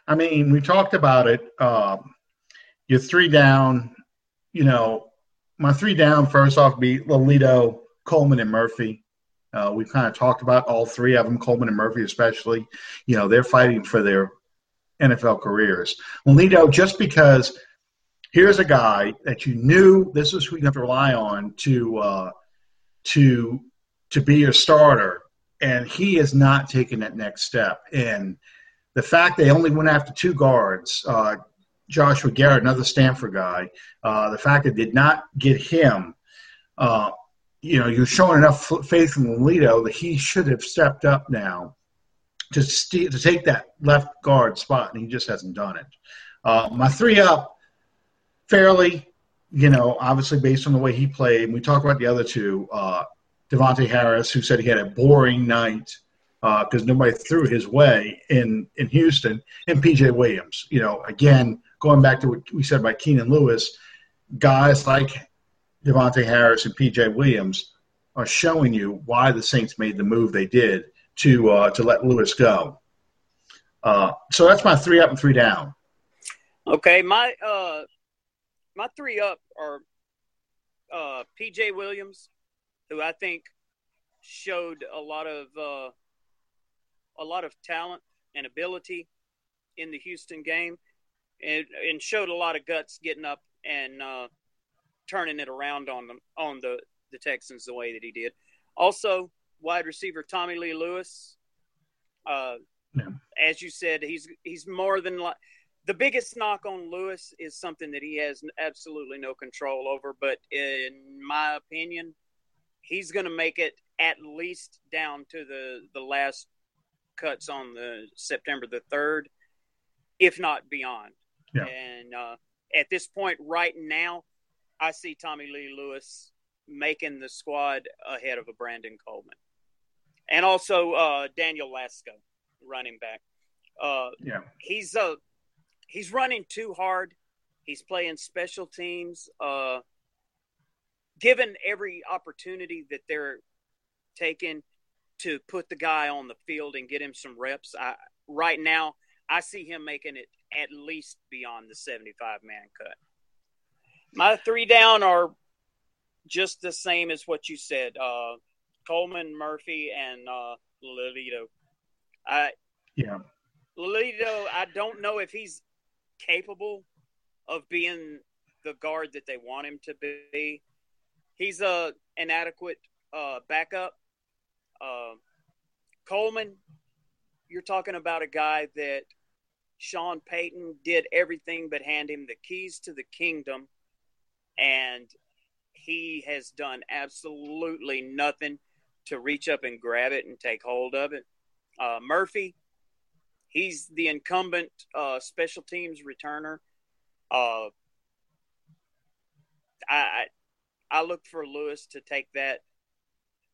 I mean, we talked about it. Um, your three down, you know, my three down first off be Lelito, Coleman, and Murphy. Uh, we've kind of talked about all three of them, Coleman and Murphy especially. You know, they're fighting for their NFL careers. Lelito, just because here's a guy that you knew this is who you have to rely on to uh, to to be your starter, and he is not taking that next step. And the fact they only went after two guards, uh, Joshua Garnett, another Stanford guy, uh, the fact they did not get him, uh, you know, you're showing enough faith in Lelito that he should have stepped up now to st- to take that left guard spot, and he just hasn't done it. Uh, my three up, fairly, you know, obviously based on the way he played. And we talk about the other two, uh, De'Vante Harris, who said he had a boring night because nobody threw his way in in Houston, and PJ Williams. You know, again, going back to what we said about Keenan Lewis, guys like De'Vante Harris and PJ Williams are showing you why the Saints made the move they did to uh, to let Lewis go. Uh, so that's my three up and three down. Okay, my uh my three up are uh PJ Williams, who I think showed a lot of uh a lot of talent and ability in the Houston game and and showed a lot of guts getting up and uh turning it around on them on the the Texans the way that he did. Also, wide receiver Tommy Lee Lewis uh Yeah. as you said, he's he's more than like the biggest knock on Lewis is something that he has absolutely no control over. But in my opinion, he's going to make it at least down to the the last cuts on the September the third, if not beyond. Yeah. And uh, at this point, right now, I see Tommy Lee Lewis making the squad ahead of a Brandon Coleman, and also uh, Daniel Lasco, running back. Uh, Yeah. he's uh he's running too hard. He's playing special teams. Uh, given every opportunity that they're taking to put the guy on the field and get him some reps, I, right now I see him making it at least beyond the seventy-five man cut. My three down are just the same as what you said: uh, Coleman, Murphy, and uh, Lelito. I Yeah. Lelito, I don't know if he's capable of being the guard that they want him to be. He's a inadequate uh, backup. Uh, Coleman, you're talking about a guy that Sean Payton did everything but hand him the keys to the kingdom, and he has done absolutely nothing to reach up and grab it and take hold of it. Uh, Murphy, he's the incumbent uh, special teams returner. Uh, I, I look for Lewis to take that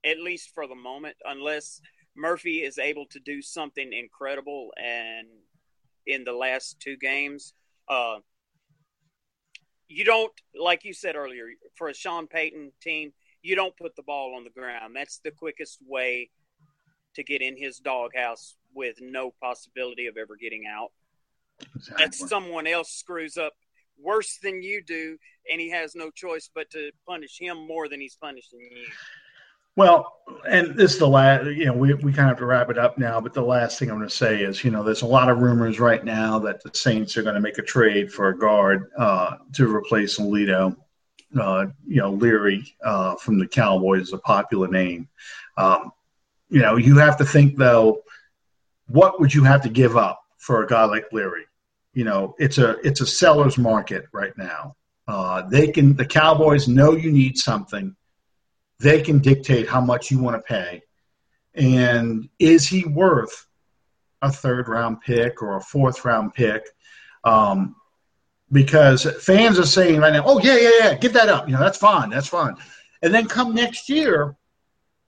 at least for the moment, unless Murphy is able to do something incredible and in the last two games. You don't, like you said earlier, for a Sean Payton team, you don't put the ball on the ground. That's the quickest way to get in his doghouse with no possibility of ever getting out. Exactly. That someone else screws up worse than you do, and he has no choice but to punish him more than he's punishing you. Well, and this is the last, you know, we, we kind of have to wrap it up now, but the last thing I'm going to say is, you know, there's a lot of rumors right now that the Saints are going to make a trade for a guard uh, to replace Alito. Uh, you know, Leary uh, from the Cowboys is a popular name. Um, you know, you have to think, though, what would you have to give up for a guy like Leary? You know, it's a it's a seller's market right now. Uh, they can the Cowboys know you need something. They can dictate how much you want to pay, and is he worth a third round pick or a fourth round pick? Um, because fans are saying right now, "Oh yeah, yeah, yeah, get that up." You know, that's fine, that's fine. And then come next year,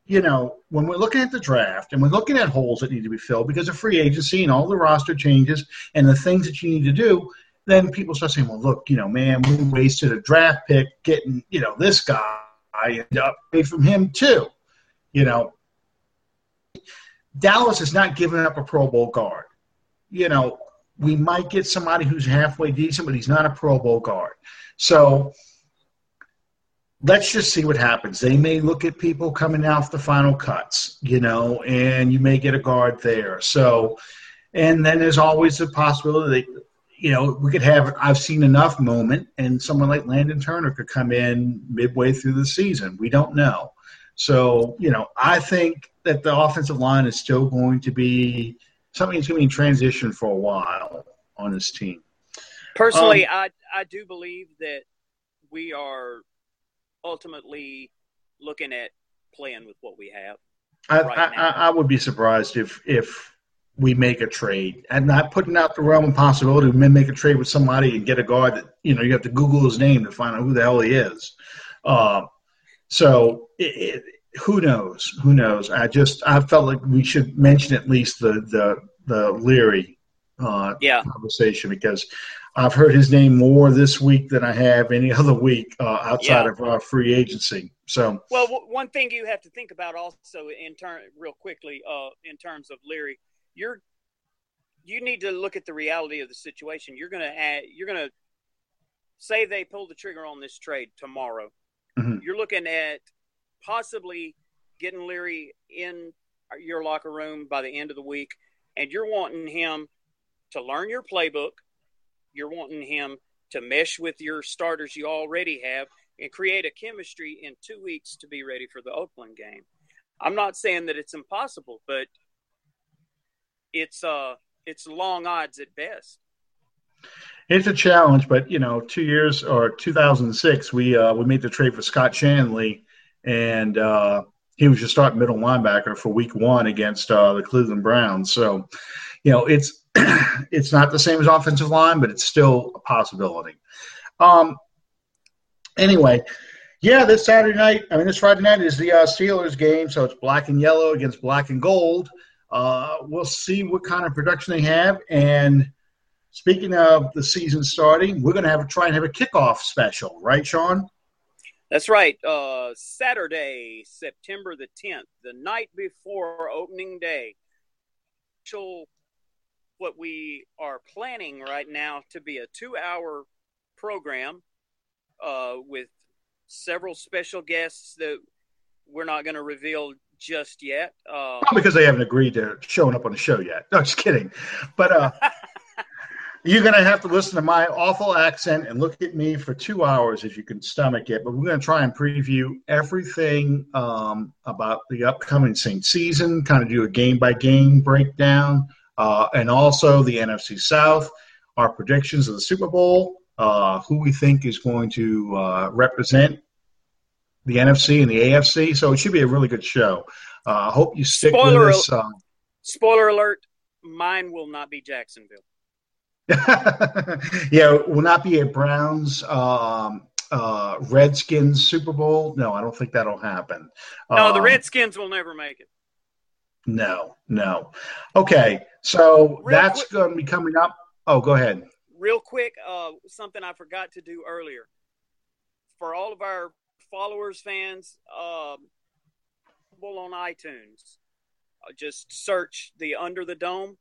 you know, when we're looking at the draft and we're looking at holes that need to be filled because of free agency and all the roster changes and the things that you need to do, then people start saying, "Well, look, you know, man, we wasted a draft pick getting, you know, this guy and upgrade from him too." You know, Dallas has not given up a Pro Bowl guard. You know, we might get somebody who's halfway decent, but he's not a Pro Bowl guard. So let's just see what happens. They may look at people coming off the final cuts, you know, and you may get a guard there. So, and then there's always the possibility you know, we could have, I've seen enough moment, and someone like Landon Turner could come in midway through the season. We don't know. So, you know, I think that the offensive line is still going to be something that's going to be in transition for a while on this team. Personally, um, I I do believe that we are ultimately looking at playing with what we have. I, right I, I, would be surprised if if we make a trade and not putting out the realm of possibility. We may make a trade with somebody and get a guard that you know you have to Google his name to find out who the hell he is. Uh, so it, it, who knows? Who knows? I just I felt like we should mention at least the the the Leary uh, yeah. conversation because I've heard his name more this week than I have any other week uh, outside yeah. of uh, free agency. So, well, w- one thing you have to think about also in turn, real quickly, uh, in terms of Leary, you're you need to look at the reality of the situation. You're going to add, you're to say they pull the trigger on this trade tomorrow. Mm-hmm. You're looking at possibly getting Leary in your locker room by the end of the week, and you're wanting him to learn your playbook. You're wanting him to mesh with your starters you already have and create a chemistry in two weeks to be ready for the Oakland game. I'm not saying that it's impossible, but it's uh it's long odds at best. It's a challenge, but you know, two years or 2006, we uh, we made the trade for Scott Shanle, and uh, he was just starting middle linebacker for Week One against uh, the Cleveland Browns. So, you know, it's it's not the same as offensive line, but it's still a possibility. Um, anyway, yeah, this Saturday night, I mean, this Friday night is the uh, Steelers game, so it's black and yellow against black and gold. Uh, we'll see what kind of production they have. And speaking of the season starting, we're going to have try and have a kickoff special, right, Sean? That's right. Uh, Saturday, September the 10th, the night before opening day. So, What we are planning right now to be a two hour program uh, with several special guests that we're not going to reveal just yet. Uh, because they haven't agreed to showing up on the show yet. No, just kidding. But uh, You're going to have to listen to my awful accent and look at me for two hours if you can stomach it. But we're going to try and preview everything um, about the upcoming Saint season, kind of do a game by game breakdown, uh, and also the NFC South, our predictions of the Super Bowl, uh, who we think is going to uh, represent the NFC and the AFC. So it should be a really good show. Uh, I hope you stick spoiler with us. Al- um, spoiler alert: mine will not be Jacksonville. yeah, will not be a Browns um, uh, Redskins Super Bowl. No, I don't think that'll happen. No, um, the Redskins will never make it. No, no. Okay, so real that's going to be coming up. Oh, go ahead. Real quick, uh, something I forgot to do earlier. For all of our followers, fans, um, on iTunes, uh, just search the Under the Dome.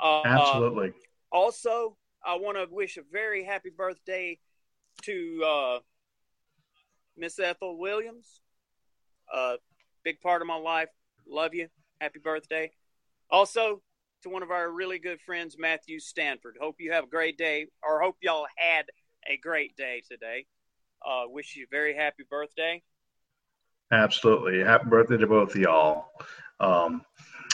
Uh, Absolutely. Also, I want to wish a very happy birthday to uh, Miss Ethel Williams. Uh, big part of my life. Love you. Happy birthday. Also, to one of our really good friends, Matthew Stanford. Hope you have a great day, or hope y'all had a great day today. Uh, wish you a very happy birthday. Absolutely. Happy birthday to both of y'all. Um,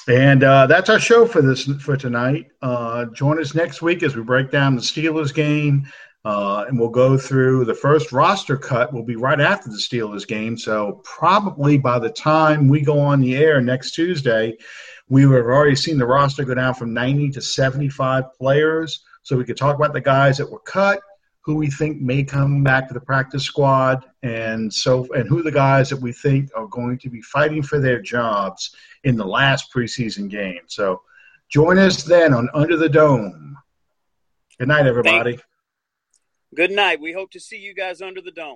And uh, that's our show for this for tonight. Uh, join us next week as we break down the Steelers game, uh, and we'll go through the first roster cut. Will be right after the Steelers game, so probably by the time we go on the air next Tuesday, we have already seen the roster go down from 90 to 75 players. So we could talk about the guys that were cut, who we think may come back to the practice squad, and so and who the guys that we think are going to be fighting for their jobs in the last preseason game. So join us then on Under the Dome. Good night, everybody. Good night. We hope to see you guys under the dome.